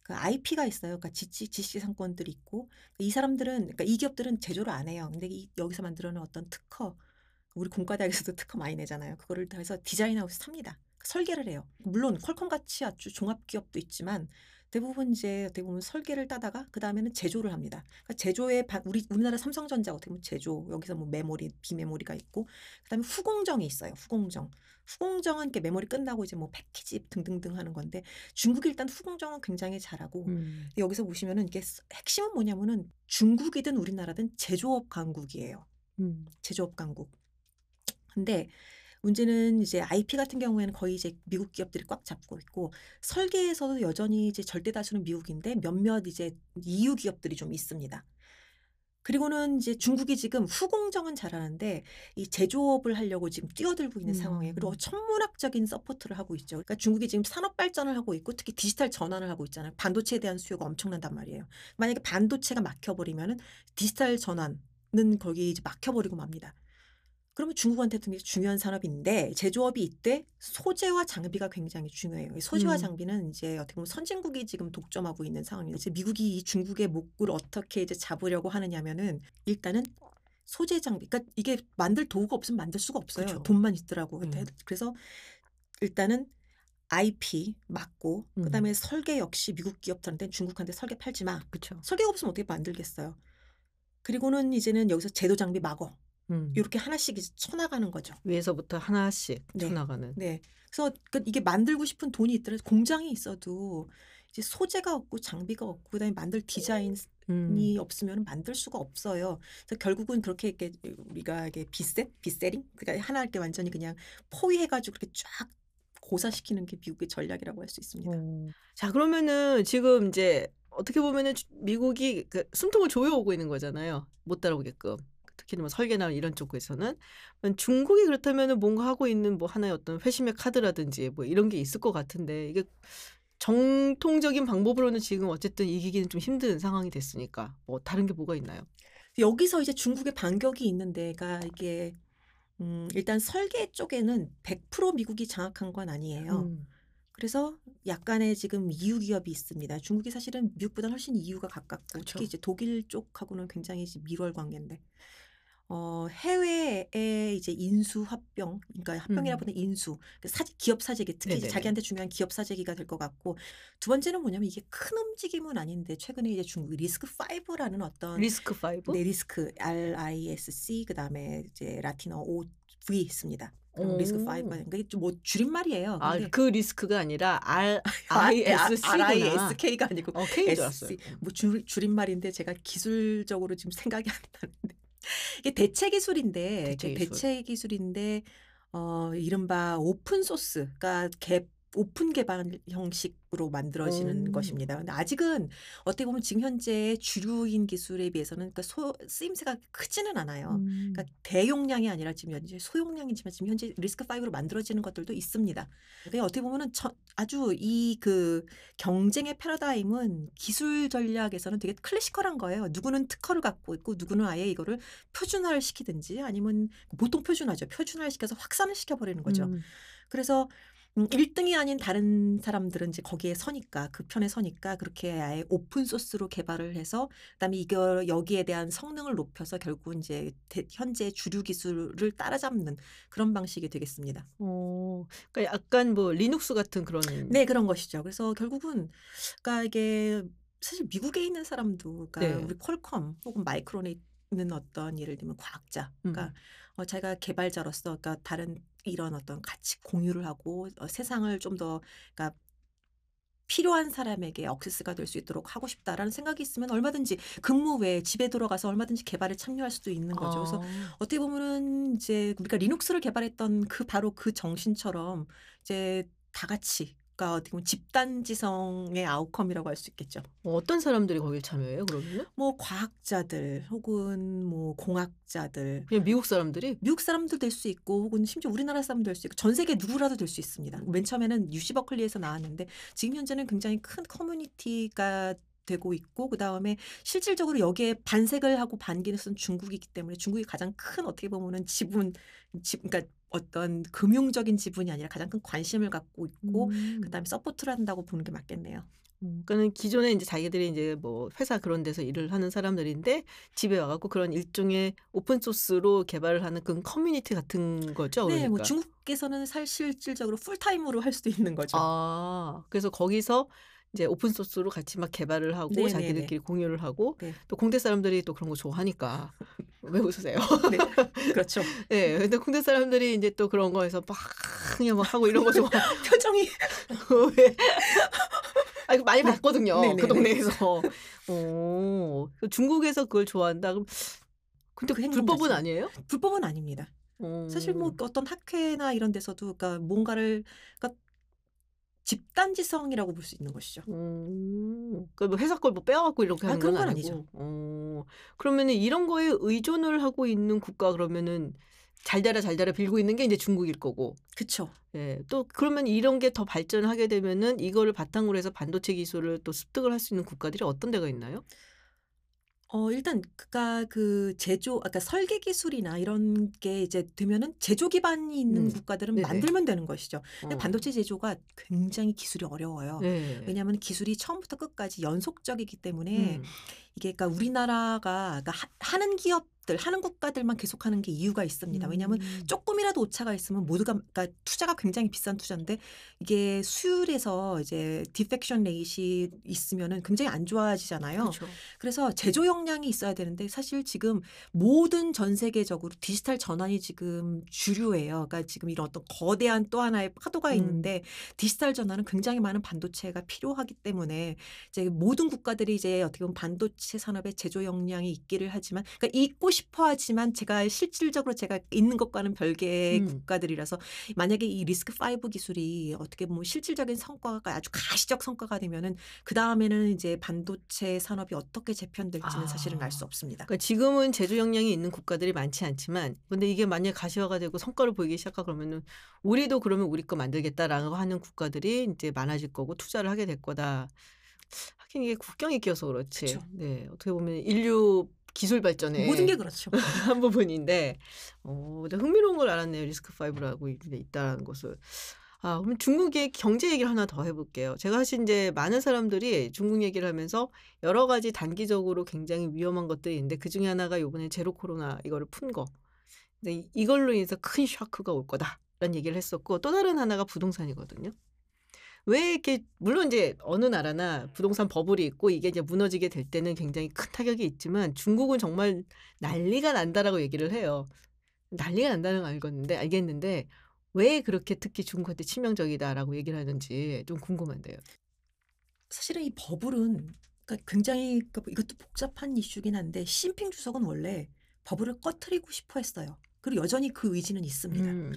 그 IP가 있어요. 그러니까 지식 지식 상권들이 있고 이 사람들은 그러니까 이 기업들은 제조를 안 해요. 근데 이, 여기서 만들어낸 어떤 특허, 우리 공과대학에서도 특허 많이 내잖아요. 그거를 해서 디자인하우스 삽니다. 설계를 해요. 물론 퀄컴 같이 아주 종합 기업도 있지만 대부분 이제 어떻게 보면 설계를 따다가 그 다음에는 제조를 합니다. 그러니까 제조에 바- 우리 우리나라 삼성전자 어떻게 보면 제조 여기서 뭐 메모리 비메모리가 있고 그 다음에 후공정이 있어요. 후공정. 후공정은 이렇게 메모리 끝나고 이제 뭐 패키지 등등등 하는 건데 중국이 일단 후공정은 굉장히 잘하고 음. 여기서 보시면은 이게 스- 핵심은 뭐냐면은 중국이든 우리나라든 제조업 강국이에요. 음. 제조업 강국. 근데 문제는 이제 IP 같은 경우에는 거의 이제 미국 기업들이 꽉 잡고 있고 설계에서도 여전히 이제 절대 다수는 미국인데 몇몇 이제 EU 기업들이 좀 있습니다. 그리고는 이제 중국이 지금 후공정은 잘하는데 이 제조업을 하려고 지금 뛰어들고 있는 음. 상황이에요. 그리고 천문학적인 support를 하고 있죠. 그러니까 중국이 지금 산업 발전을 하고 있고 특히 디지털 전환을 하고 있잖아요. 반도체에 대한 수요가 엄청난단 말이에요. 만약에 반도체가 막혀버리면은 디지털 전환은 거기 이제 막혀버리고 맙니다. 그러면 중국한테 되게 중요한 산업인데 제조업이 이때 소재와 장비가 굉장히 중요해요. 이 소재와 음. 장비는 이제 어떻게 보면 선진국이 지금 독점하고 있는 상황이에요. 이제 미국이 이 중국의 목을 어떻게 이제 잡으려고 하느냐면은 일단은 소재 장비, 그러니까 이게 만들 도구가 없으면 만들 수가 없어요. 그쵸. 돈만 있더라고. 음. 그래서 일단은 IP 맞고 음. 그다음에 설계 역시 미국 기업들한테 중국한테 설계 팔지 마. 그렇죠. 설계가 없으면 어떻게 만들겠어요. 그리고는 이제는 여기서 제도 장비 막어. 음. 이렇게 하나씩 쳐나가는 거죠. 위에서부터 하나씩 네. 쳐나가는. 네. 그래서 그 이게 만들고 싶은 돈이 있더라도 공장이 있어도 이제 소재가 없고 장비가 없고 그다음에 만들 디자인이 음. 없으면 만들 수가 없어요. 그래서 결국은 그렇게 이렇게 우리가 이게 비셋, 비세링, 그러니까 하나 이렇게 완전히 그냥 포위해가지고 그렇게 쫙 고사시키는 게 미국의 전략이라고 할 수 있습니다. 어. 자, 그러면은 지금 이제 어떻게 보면은 주- 미국이 그 숨통을 조여오고 있는 거잖아요. 못 따라오게끔. 특히 뭐 설계나 이런 쪽에서는 그럼 중국이 그렇다면은 뭔가 하고 있는 뭐 하나의 어떤 회심의 카드라든지 뭐 이런 게 있을 것 같은데 이게 정통적인 방법으로는 지금 어쨌든 이기기는 좀 힘든 상황이 됐으니까 뭐 다른 게 뭐가 있나요? 여기서 이제 중국의 반격이 있는 데가 이게 음, 일단 설계 쪽에는 100% 미국이 장악한 건 아니에요. 음. 그래서 약간의 지금 이유 기업이 있습니다. 중국이 사실은 미국보다 훨씬 이유가 가깝고 그쵸. 특히 이제 독일 쪽하고는 굉장히 밀월 관계인데 어, 해외에 이제 인수 합병, 그러니까 합병이라 음. 보다 인수, 그 사재, 기업 사재기, 특히 네네네. 자기한테 중요한 기업 사재기가 될 것 같고 두 번째는 뭐냐면 이게 큰 움직임은 아닌데 최근에 이제 중국이 리스크 5라는 어떤 리스크 5? 네, 리스크 R I S C 그다음에 이제 라틴어 O V 있습니다. RISC 5가 이게 좀뭐 줄임말이에요. 아, 그 risk가 아니라 R I S C구나. R I S K가 아니고 어, K인 줄. 알았어요. 뭐 줄, 줄임말인데 제가 기술적으로 지금 생각이 안 나는데 이게 대체 기술인데 대체 그 기술. 대체 기술인데 어 이른바 open source가 개 오픈 개발 형식으로 만들어지는 오. 것입니다. 근데 아직은 어떻게 보면 지금 현재 주류인 기술에 비해서는 그러니까 소, 쓰임새가 크지는 않아요. 음. 그러니까 대용량이 아니라 지금 현재 소용량이지만 지금 현재 RISC 5로 만들어지는 것들도 있습니다. 근데 어떻게 보면은 저- 아주 이 그 경쟁의 패러다임은 기술 전략에서는 되게 클래시컬한 거예요. 누구는 특허를 갖고 있고 누구는 아예 이거를 표준화를 시키든지 아니면 보통 표준화죠. 표준화를 시켜서 확산을 시켜버리는 거죠. 음. 그래서 음, 1등이 아닌 다른 사람들은 이제 거기에 서니까 그 편에 서니까 그렇게 아예 오픈 소스로 개발을 해서 그다음에 이거 여기에 대한 성능을 높여서 결국 이제 대- 현재 주류 기술을 따라잡는 그런 방식이 되겠습니다. 어, 그러니까 약간 뭐 리눅스 같은 그런. 네, 그런 것이죠. 그래서 결국은 그러니까 이게 사실 미국에 있는 사람도 그러니까 네. 우리 퀄컴 혹은 마이크론에 있는 어떤 예를 들면 과학자, 그러니까 음. 어, 자기가 개발자로서 그러니까 다른 이런 어떤 가치 공유를 하고 어, 세상을 좀 더 그러니까 필요한 사람에게 access가 될 수 있도록 하고 싶다라는 생각이 있으면 얼마든지 근무 외에 집에 들어가서 얼마든지 개발에 참여할 수도 있는 거죠. 그래서 아. 어떻게 보면은 이제 우리가 리눅스를 개발했던 그 바로 그 정신처럼 이제 다 같이 그러니까 어떻게 보면 집단지성의 아웃컴이라고 할 수 있겠죠. 어, 어떤 사람들이 거길 참여해요, 그러면은? 뭐 과학자들 혹은 뭐 공학자들 그냥 미국 사람들이? 미국 사람도 될 수 있고 혹은 심지어 우리나라 사람도 될 수 있고 전 세계 누구라도 될 수 있습니다. 맨 처음에는 유시 버클리에서 나왔는데 지금 현재는 굉장히 큰 커뮤니티가 되고 있고 그 다음에 실질적으로 여기에 반색을 하고 반기는 중국이기 때문에 중국이 가장 큰 어떻게 보면은 지분, 지, 그러니까 어떤 금융적인 지분이 아니라 가장 큰 관심을 갖고 있고 음. 그 다음에 support를 한다고 보는 게 맞겠네요. 음, 그러니까는 기존에 이제 자기들이 이제 뭐 회사 그런 데서 일을 하는 사람들인데 집에 와갖고 그런 일종의 open source로 개발을 하는 그런 커뮤니티 같은 거죠. 네, 그러니까. 뭐 중국에서는 사실 실질적으로 풀타임으로 할 수도 있는 거죠. 아, 그래서 거기서 이제 open source로 같이 막 개발을 하고 네네네. 자기들끼리 공유를 하고 네. 또 공대 사람들이 또 그런 거 좋아하니까 왜 웃으세요? 네, 그렇죠. 예, 근데 공대 사람들이 이제 또 그런 거에서 막 그냥 막 하고 이런 거 좋아. 표정이 왜? 아, 많이 봤거든요. 네네네. 그 동네에서. 오, 그 중국에서 그걸 좋아한다. 그럼 근데 그 불법은 자체가. 아니에요? 불법은 아닙니다. 사실 뭐 음. 어떤 학회나 이런 데서도 그러니까 뭔가를 그러니까 집단지성이라고 볼 수 있는 것이죠. 음, 그뭐 회사 걸 뭐 빼와갖고 이렇게 아, 하는 건 건. 아니죠. 어, 그러면은 이런 거에 의존을 하고 있는 국가 그러면은 잘 되라 잘 되라 빌고 있는 게 이제 중국일 거고. 그쵸. 예, 또 그러면 이런 게 더 발전을 하게 되면은 이거를 바탕으로 해서 반도체 기술을 또 습득을 할 수 있는 국가들이 어떤 데가 있나요? 어, 일단 그니까 그 제조, 아까 설계 기술이나 이런 게 이제 되면은 제조 기반이 있는 음, 국가들은 네네. 만들면 되는 것이죠. 근데 어. 반도체 제조가 굉장히 기술이 어려워요. 네. 왜냐하면 기술이 처음부터 끝까지 연속적이기 때문에 음. 이게 그러니까 우리나라가 그러니까 하- 하는 기업 들, 하는 국가들만 계속하는 게 이유가 있습니다. 왜냐하면 음. 조금이라도 오차가 있으면 모두가 그러니까 투자가 굉장히 비싼 투자인데 이게 수율에서 이제 defection rate이 있으면은 굉장히 안 좋아지잖아요. 그렇죠. 그래서 제조 역량이 있어야 되는데 사실 지금 모든 전 세계적으로 디지털 전환이 지금 주류예요. 그러니까 지금 이런 어떤 거대한 또 하나의 파도가 음. 있는데 디지털 전환은 굉장히 많은 반도체가 필요하기 때문에 이제 모든 국가들이 이제 어떻게 보면 반도체 산업의 제조 역량이 있기를 하지만 그러니까 있고 싶어 하지만 제가 실질적으로 제가 있는 것과는 별개의 음. 국가들이라서 만약에 이 리스크 5 기술이 어떻게 보면 실질적인 성과가 아주 가시적 성과가 되면은 그 다음에는 이제 반도체 산업이 어떻게 재편될지는 사실은 알수 아. 없습니다. 그러니까 지금은 제조 역량이 있는 국가들이 많지 않지만 근데 이게 만약 가시화가 되고 성과를 보이기 시작하고 그러면은 우리도 그러면 우리 거 만들겠다라고 하는 국가들이 이제 많아질 거고 투자를 하게 될 거다. 하긴 이게 국경이 끼어서 그렇지. 그쵸. 네. 어떻게 보면 인류 기술 발전의 모든 게 그렇죠. 한 부분인데 어, 근데 흥미로운 걸 알았네요. RISC 5라고 이게 있다라는 것을. 아, 그럼 중국의 경제 얘기를 하나 더 해볼게요. 제가 사실 이제 많은 사람들이 중국 얘기를 하면서 여러 가지 단기적으로 굉장히 위험한 것들이 있는데 그 중에 하나가 요번에 제로 코로나 이거를 푼 거. 근데 이- 이걸로 인해서 큰 쇼크가 올 거다라는 얘기를 했었고 또 다른 하나가 부동산이거든요. 왜 이렇게 물론 이제 어느 나라나 부동산 버블이 있고 이게 이제 무너지게 될 때는 굉장히 큰 타격이 있지만 중국은 정말 난리가 난다라고 얘기를 해요. 난리가 난다는 걸 알겠는데 알겠는데 왜 그렇게 특히 중국한테 치명적이다라고 얘기를 하는지 좀 궁금한데요. 사실은 이 버블은 그러니까 굉장히 그러니까 이것도 복잡한 이슈긴 한데 시진핑 주석은 원래 버블을 꺼트리고 싶어 했어요. 그리고 여전히 그 의지는 있습니다. 음.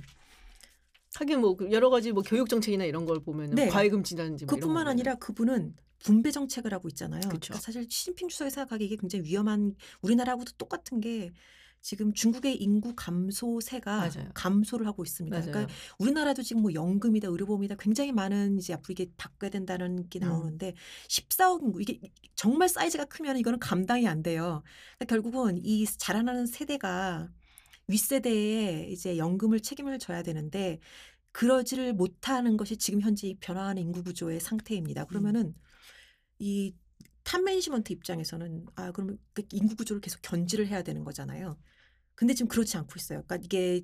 하긴 뭐 여러 가지 뭐 교육 정책이나 이런 걸 보면은 네. 과외금 지난지 뭐 그뿐만 거 아니라 그분은 분배 정책을 하고 있잖아요. 그쵸. 그러니까 사실 시진핑 주석이 생각하기에 이게 굉장히 위험한 우리나라하고도 똑같은 게 지금 중국의 인구 감소세가 맞아요. 감소를 하고 있습니다. 맞아요. 그러니까 우리나라도 지금 뭐 연금이다 의료보험이다 굉장히 많은 이제 앞으로 이게 바꿔야 된다는 게 음. 나오는데 14억 인구 이게 정말 사이즈가 크면 이거는 감당이 안 돼요. 그러니까 결국은 이 자라나는 세대가 윗세대에 이제 연금을 책임을 져야 되는데 그러지를 못하는 것이 지금 현재 이 변화하는 인구 구조의 상태입니다. 그러면은 이 top management 입장에서는 아 그러면 그 인구 구조를 계속 견지를 해야 되는 거잖아요. 근데 지금 그렇지 않고 있어요. 그러니까 이게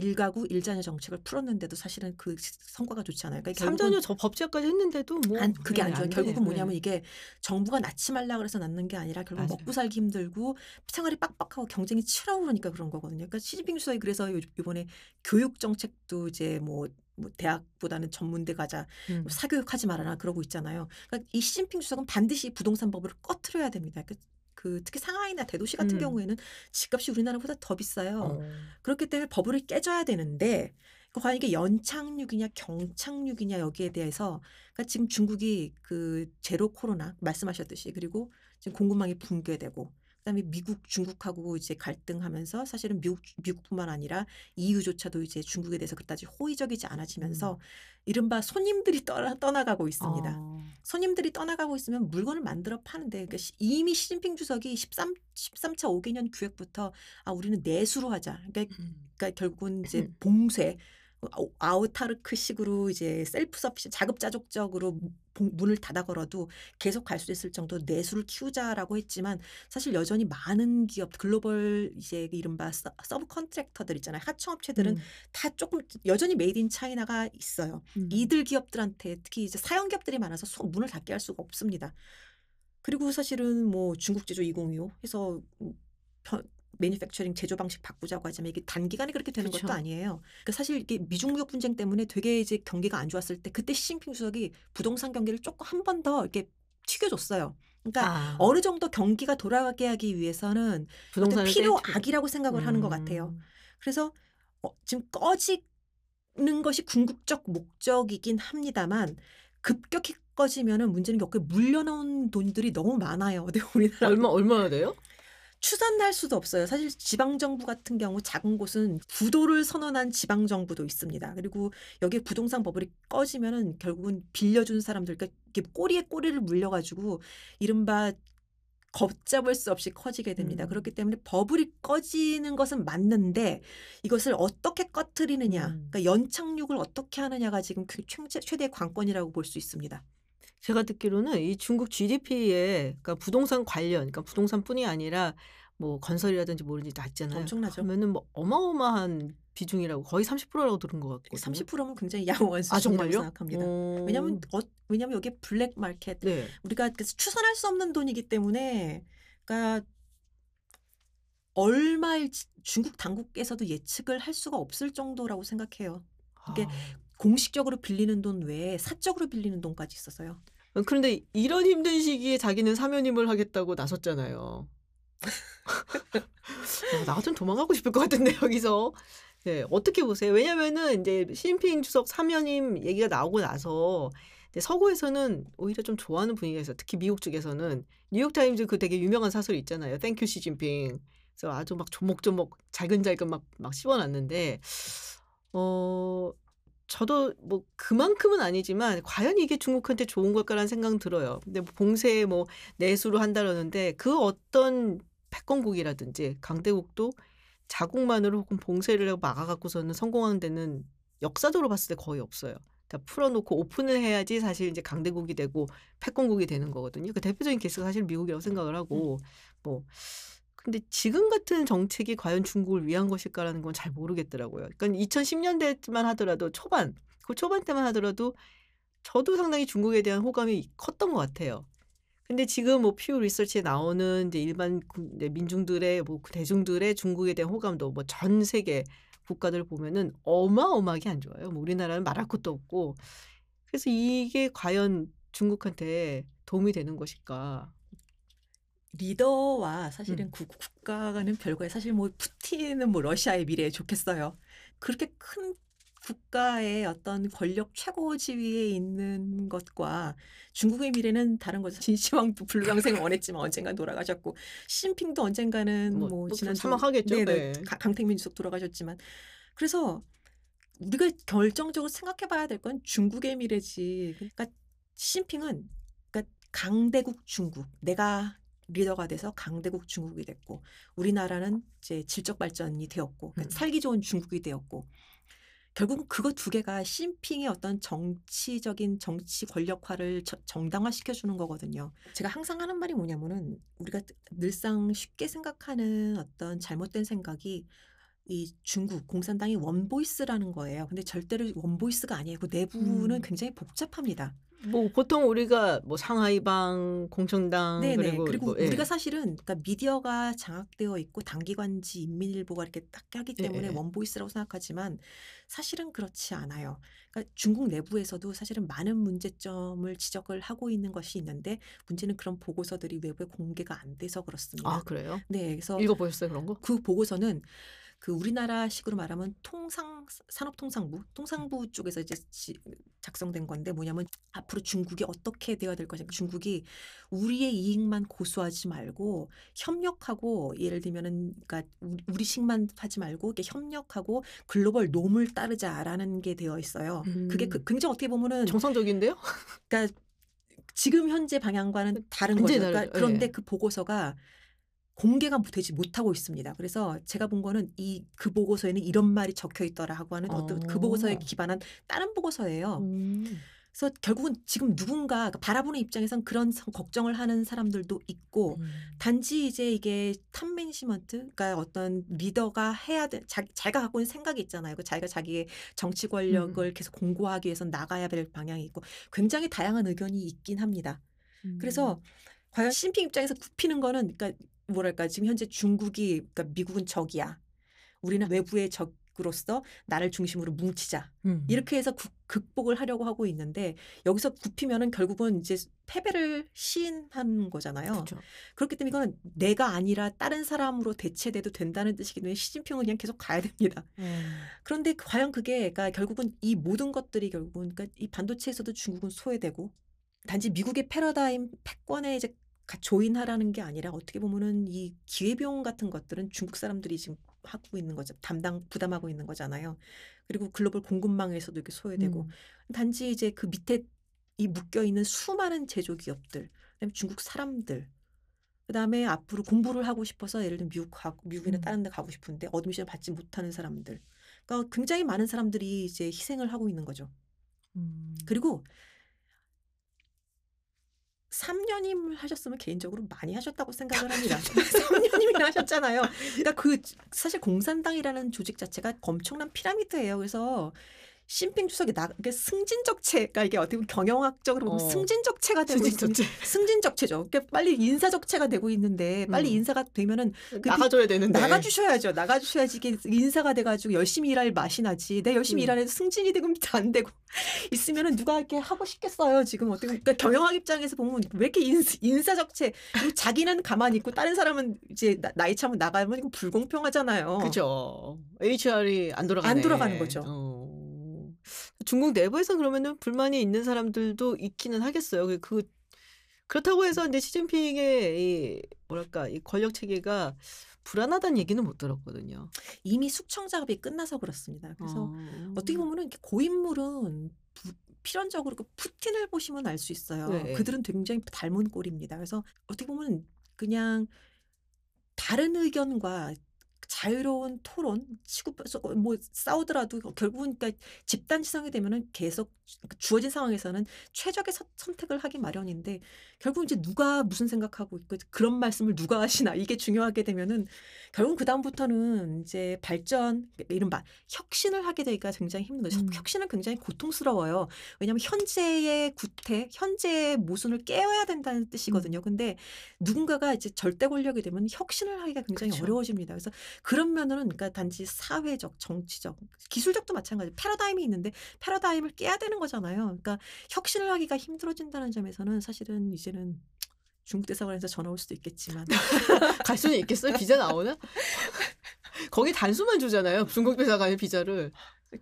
일가구 일자녀 정책을 풀었는데도 사실은 그 성과가 좋지 않아요. 그러니까 삼자녀 저 법제화까지 했는데도 뭐 안, 그게 안 네, 좋아요. 안 결국은. 뭐냐면 네. 이게 정부가 낳지 말라 그래서 낳는 게 아니라 결국 맞아요. 먹고 살기 힘들고 생활이 빡빡하고 경쟁이 치열하고 그러니까 그런 거거든요. 그러니까 시진핑 주석이 그래서 요- 이번에 교육 정책도 이제 뭐, 뭐 대학보다는 전문대 가자, 음. 사교육하지 말아라 그러고 있잖아요. 그러니까 이 시진핑 주석은 반드시 부동산 법을 꺼트려야 됩니다. 그, 그 특히 상하이나 대도시 같은 음. 경우에는 집값이 우리나라보다 더 비싸요. 어. 그렇기 때문에 법을 깨져야 되는데 그 과연 이게 연착륙이냐 경착륙이냐 여기에 대해서 그러니까 지금 중국이 그 제로 코로나 말씀하셨듯이 그리고 지금 공급망이 붕괴되고 그다음에 미국 중국하고 이제 갈등하면서 사실은 미국 미국뿐만 아니라 EU조차도 이제 중국에 대해서 그다지 호의적이지 않아지면서 이른바 손님들이 떠나, 떠나가고 있습니다. 어. 손님들이 떠나가고 있으면 물건을 만들어 파는데 그러니까 시- 이미 시진핑 주석이 13 13차 5개년 기획부터 아 우리는 내수로 하자. 그러니까 음. 그러니까 결국은 이제 음. 봉쇄 아우- 아우타르크식으로 이제 셀프 서피시 자급자족적으로 봉- 문을 닫아 걸어도 계속 갈 수 있을 정도 내수를 키우자라고 했지만 사실 여전히 많은 기업 글로벌 이제 이른바 서, subcontractor들 있잖아요 하청업체들은 음. 다 조금 여전히 made in China가 있어요. 음. 이들 기업들한테 특히 이제 사영 기업들이 많아서 소- 문을 닫게 할 수가 없습니다. 그리고 사실은 뭐 중국 제조 2025 해서 음, 편- manufacturing 제조 방식 바꾸자고 하지만 이게 단기간에 그렇게 되는 그쵸. 것도 아니에요. 그러니까 사실 이게 미중 무역 분쟁 때문에 되게 이제 경기가 안 좋았을 때 그때 시진핑 주석이 부동산 경기를 조금 한 번 더 이렇게 튀겨줬어요. 그러니까 아. 어느 정도 경기가 돌아가게 하기 위해서는 필요악이라고 생각을 하는 것 음. 같아요. 그래서 어, 지금 꺼지는 것이 궁극적 목적이긴 합니다만 급격히 꺼지면은 문제는 여기 물려나온 돈들이 너무 많아요. 근데 우리나라 얼마 얼마나 돼요? 추산할 수도 없어요. 사실 지방 정부 같은 경우 작은 곳은 부도를 선언한 지방 정부도 있습니다. 그리고 여기에 부동산 버블이 꺼지면은 결국은 빌려준 사람들 그러니까 꼬리에 꼬리를 물려가지고 이른바 걷잡을 수 없이 커지게 됩니다. 음. 그렇기 때문에 버블이 꺼지는 것은 맞는데 이것을 어떻게 꺼트리느냐, 음. 그러니까 연착륙을 어떻게 하느냐가 지금 그 최- 최대의 관건이라고 볼 수 있습니다. 제가 듣기로는 이 중국 GDP에 그러니까 부동산 관련, 그러니까 부동산뿐이 아니라 뭐 건설이라든지 뭐든지 다 있잖아요. 엄청나죠. 그러면은 뭐 어마어마한 비중이라고 거의 30%라고 들은 것 같거든요. 30%면 굉장히 양호한 아 수준이라고 정말요? 생각합니다. 어. 왜냐하면 어, 왜냐하면 여기 블랙 마켓 네. 우리가 그래서 추산할 수 없는 돈이기 때문에 그러니까 얼마일지 중국 당국에서도 예측을 할 수가 없을 정도라고 생각해요. 이게 아. 공식적으로 빌리는 돈 외에 사적으로 빌리는 돈까지 있어서요. 그런데 이런 힘든 시기에 자기는 사면임을 하겠다고 나섰잖아요. 아, 나 같으면 도망가고 싶을 것 같은데 여기서 네, 어떻게 보세요? 왜냐면은 이제 시진핑 주석 삼연임 얘기가 나오고 나서 서구에서는 오히려 좀 좋아하는 분위기가 있어요. 특히 미국 쪽에서는 뉴욕 타임즈 그 되게 유명한 사설이 있잖아요. Thank you 시진핑. 그래서 아주 막 조목조목 잘근잘근 막 막 씹어놨는데 어 저도 뭐 그만큼은 아니지만 과연 이게 중국한테 좋은 걸까라는 생각은 들어요. 근데 뭐 봉쇄 뭐 내수로 한다라는데 그 어떤 패권국이라든지 강대국도 자국만으로 혹은 봉쇄를 하고 막아갖고서는 성공한 데는 역사적으로 봤을 때 거의 없어요. 다 풀어놓고 오픈을 해야지 사실 이제 강대국이 되고 패권국이 되는 거거든요. 그 대표적인 케이스가 사실 미국이라고 생각을 하고 뭐 근데 지금 같은 정책이 과연 중국을 위한 것일까라는 건 잘 모르겠더라고요. 그러니까 2010년대만 하더라도 초반, 그 초반 때만 하더라도 저도 상당히 중국에 대한 호감이 컸던 것 같아요. 근데 지금 뭐 퓨 리서치에 나오는 이제 일반 민중들의 뭐그 대중들의 중국에 대한 호감도 뭐 전 세계 국가들 보면은 어마어마하게 안 좋아요. 뭐 우리나라는 말할 것도 없고. 그래서 이게 과연 중국한테 도움이 되는 것일까? 리더와 사실은 음. 그 국가는 별거에 사실 뭐 푸틴은 뭐 러시아의 미래에 좋겠어요. 그렇게 큰 국가의 어떤 권력 최고 지위에 있는 것과 중국의 미래는 다른 거죠. 진시황도 불광생을 원했지만 언젠가 돌아가셨고 시진핑도 언젠가는 뭐, 뭐, 또 지난 사망하겠죠. 네네, 네. 가- 강택민 주석 돌아가셨지만 그래서 우리가 결정적으로 생각해봐야 될 건 중국의 미래지. 그러니까 시진핑은 그러니까 강대국 중국 내가 리더가 돼서 강대국 중국이 됐고 우리나라는 이제 질적 발전이 되었고 그러니까 음. 살기 좋은 중국이 되었고 결국은 그거 두 개가 시진핑의 어떤 정치적인 정치 권력화를 저- 정당화 시켜 주는 거거든요. 제가 항상 하는 말이 뭐냐면은 우리가 늘상 쉽게 생각하는 어떤 잘못된 생각이 이 중국 공산당이 one voice라는 거예요. 근데 절대로 one voice가 아니에요. 그 내부는 음. 굉장히 복잡합니다. 뭐 보통 우리가 뭐 상하이방, 공청당 네네. 그리고, 그리고 뭐, 예. 우리가 사실은 그러니까 미디어가 장악되어 있고 당기관지 인민일보가 이렇게 딱 하기 예, 때문에 예. one voice라고 생각하지만 사실은 그렇지 않아요. 그러니까 중국 내부에서도 사실은 많은 문제점을 지적을 하고 있는 것이 있는데 문제는 그런 보고서들이 외부에 공개가 안 돼서 그렇습니다. 아 그래요? 네, 그래서 읽어보셨어요 그런 거? 그 보고서는 그 우리나라식으로 말하면 통상 산업통상부 통상부 쪽에서 이제 지- 작성된 건데 뭐냐면 앞으로 중국이 어떻게 되어야 될 것인가 중국이 우리의 이익만 고수하지 말고 협력하고 예를 들면은 그러니까 우- 우리식만 하지 말고 이렇게 협력하고 글로벌 놈을 따르자라는 게 되어 있어요. 그게 그, 음. 굉장히 어떻게 보면은 정상적인데요? 그러니까 지금 현재 방향과는 다른 거죠. 그러니까. 그런데 예. 그 보고서가 공개가 되지 못하고 있습니다. 그래서 제가 본 거는 이 그 보고서에는 이런 말이 적혀 있더라 하고 하는 어떤 그 보고서에 어. 기반한 다른 보고서예요. 음. 그래서 결국은 지금 누군가 그러니까 바라보는 입장에선 그런 성- 걱정을 하는 사람들도 있고 음. 단지 이제 이게 top management, 그러니까 어떤 리더가 해야 돼, 자, 자기가 갖고 있는 생각이 있잖아요. 그 자기가 자기의 정치 권력을 음. 계속 공고하기 위해서 나가야 될 방향이 있고 굉장히 다양한 의견이 있긴 합니다. 그래서 음. 과연 시진핑 입장에서 굽히는 거는 그러니까 뭐랄까 지금 현재 중국이 그러니까 미국은 적이야. 우리는 외부의 적으로서 나를 중심으로 뭉치자. 음. 이렇게 해서 국- 극복을 하려고 하고 있는데 여기서 굽히면은 결국은 이제 패배를 시인하는 거잖아요. 그렇죠. 그렇기 때문에 이건 내가 아니라 다른 사람으로 대체돼도 된다는 뜻이기 때문에 시진핑은 그냥 계속 가야 됩니다. 음. 그런데 과연 그게 그러니까 결국은 이 모든 것들이 결국은 그러니까 이 반도체에서도 중국은 소외되고 단지 미국의 패러다임 패권에 이제 가- join하라는 게 아니라 어떻게 보면은 이 기회비용 같은 것들은 중국 사람들이 지금 하고 있는 거죠. 담당 부담하고 있는 거잖아요. 그리고 글로벌 공급망에서도 이렇게 소외되고 음. 단지 이제 그 밑에 이 묶여 있는 수많은 제조 기업들, 그다음에 중국 사람들, 그다음에 앞으로 공부를 하고 싶어서 예를 들면 미국 가 미국이나 음. 다른 데 가고 싶은데 admission을 받지 못하는 사람들. 그러니까 굉장히 많은 사람들이 이제 희생을 하고 있는 거죠. 음. 그리고 3년임을 하셨으면 개인적으로 많이 하셨다고 생각을 합니다. 3년임이나 하셨잖아요. 그러니까 그 사실 공산당이라는 조직 자체가 엄청난 피라미드예요. 그래서 신핑 주석이 나 이게 승진적체가 이게 어떻게 보면 경영학적으로 보면 어. 승진적체가 되고 있는 승진적체. 승진적체죠. 그러니까 빨리 인사적체가 되고 있는데 빨리 음. 인사가 되면은 나가줘야 되는데. 나가주셔야죠. 나가주셔야지 이게 인사가 돼가지고 열심히 일할 맛이 나지. 내가 열심히 음. 일하는데 승진이 되고 안 되고 있으면은 누가 이렇게 하고 싶겠어요. 지금 어떻게 그러니까 경영학 입장에서 보면 왜 이렇게 인사, 그리고 자기는 가만히 있고 다른 사람은 이제 나, 나이 차면 나가면 이거 불공평하잖아요. 그죠. HR이 안 돌아가네. 안 돌아가는 거죠. 어. 중국 내부에서 그러면은 불만이 있는 사람들도 있기는 하겠어요. 그- 그 그렇다고 해서 이제 시진핑의 이 뭐랄까 이 권력 체계가 불안하다는 얘기는 못 들었거든요. 이미 숙청 작업이 끝나서 그렇습니다. 그래서 어. 어떻게 보면은 고인물은 부- 필연적으로 그 푸틴을 보시면 알 수 있어요. 네. 그들은 굉장히 닮은 꼴입니다. 그래서 어떻게 보면 그냥 다른 의견과 자유로운 토론, 치고 뭐 싸우더라도 결국은 그러니까 집단 지성이 되면은 계속 주어진 상황에서는 최적의 서- 선택을 하기 마련인데 결국 이제 누가 무슨 생각하고 있고 그런 말씀을 누가 하시나 이게 중요하게 되면은 결국 그 다음부터는 이제 발전 이른바 혁신을 하게 되기가 굉장히 힘든 거죠. 음. 혁신은 굉장히 고통스러워요. 왜냐하면 현재의 구태, 현재의 모순을 깨어야 된다는 음. 뜻이거든요. 근데 누군가가 이제 절대 권력이 되면 혁신을 하기가 굉장히 그쵸. 어려워집니다. 그래서 그런 면은 그러니까 단지 사회적, 정치적, 기술적도 마찬가지. 패러다임이 있는데 패러다임을 깨야 되는 거잖아요. 그러니까 혁신을 하기가 힘들어진다는 점에서는 사실은 이제는 중국 대사관에서 전화 올 수도 있겠지만 갈 수는 있겠어요? 비자 나오나? 거기 단수만 주잖아요. 중국 대사관의 비자를.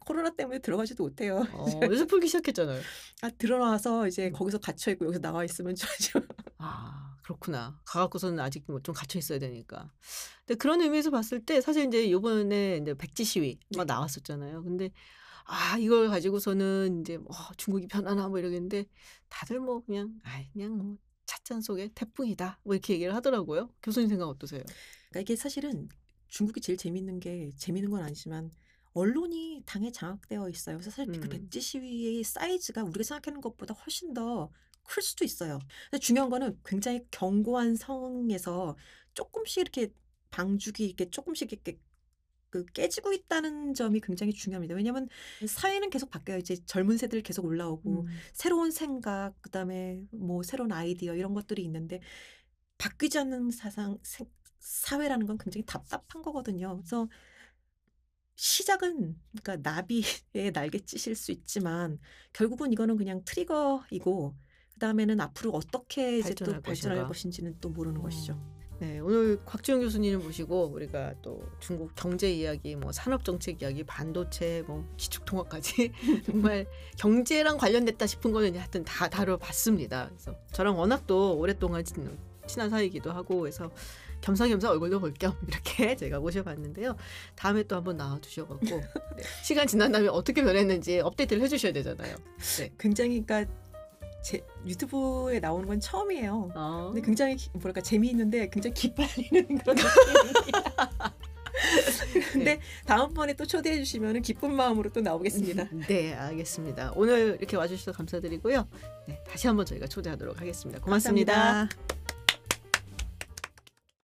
코로나 때문에 들어가지도 못해요. 어, 요새 풀기 시작했잖아요. 아 들어나와서 음. 이제 거기서 갇혀 있고 여기서 나와 있으면 좋아죠. 아 그렇구나. 가갖고서는 아직 뭐좀 갇혀 있어야 되니까. 근데 그런 의미에서 봤을 때 사실 이제 요번에 이제 백지 시위 막 네. 나왔었잖아요. 근데 아 이걸 가지고서는 이제 뭐 중국이 편하나 뭐 이러겠는데 다들 뭐 그냥 아 그냥 뭐 찻잔 속의 태풍이다 뭐 이렇게 얘기를 하더라고요. 교수님 생각 어떠세요? 그러니까 이게 사실은 중국이 제일 재밌는 게 재밌는 건 아니지만 언론이 당에 장악되어 있어요. 그래서 사실 그 음. 백지 시위의 사이즈가 우리가 생각하는 것보다 훨씬 더 클 수도 있어요. 근데 중요한 거는 굉장히 견고한 상황에서 조금씩 이렇게 방죽이 이렇게 조금씩 이렇게 그 깨지고 있다는 점이 굉장히 중요합니다. 왜냐하면 사회는 계속 바뀌어요. 이제 젊은 세대들 계속 올라오고 음. 새로운 생각, 그다음에 뭐 새로운 아이디어 이런 것들이 있는데 바뀌지 않는 사상 생- 사회라는 건 굉장히 답답한 거거든요. 그래서 시작은 그러니까 나비의 날갯짓일 수 있지만 결국은 이거는 그냥 트리거이고 그 다음에는 앞으로 어떻게 이제 또 발전할 것인가. 것인지는 또 모르는 것이죠. 음. 네, 오늘 곽지영 교수님을 모시고 우리가 또 중국 경제 이야기, 뭐 산업 정책 이야기, 반도체, 뭐 기축 통화까지 정말 경제랑 관련됐다 싶은 거는 하여튼 다 다뤄봤습니다. 그래서 저랑 워낙 또 오랫동안 친- 친한 사이이기도 하고 해서 겸사겸사 얼굴도 볼 겸 이렇게 제가 모셔봤는데요. 다음에 또 한번 나와주셔갖고 네, 시간 지난 다음에 어떻게 변했는지 업데이트를 해주셔야 되잖아요. 네. 굉장히 그러니까 제 유튜브에 나오는 건 처음이에요. 어. 근데 굉장히 기- 뭐랄까 재미있는데 굉장히 기빨리는 그런 느낌입니다. 근데 다음번에 또 초대해 주시면 기쁜 마음으로 또 나오겠습니다. 네, 알겠습니다. 오늘 이렇게 와주셔서 감사드리고요. 네, 다시 한번 저희가 초대하도록 하겠습니다. 고맙습니다. 감사합니다.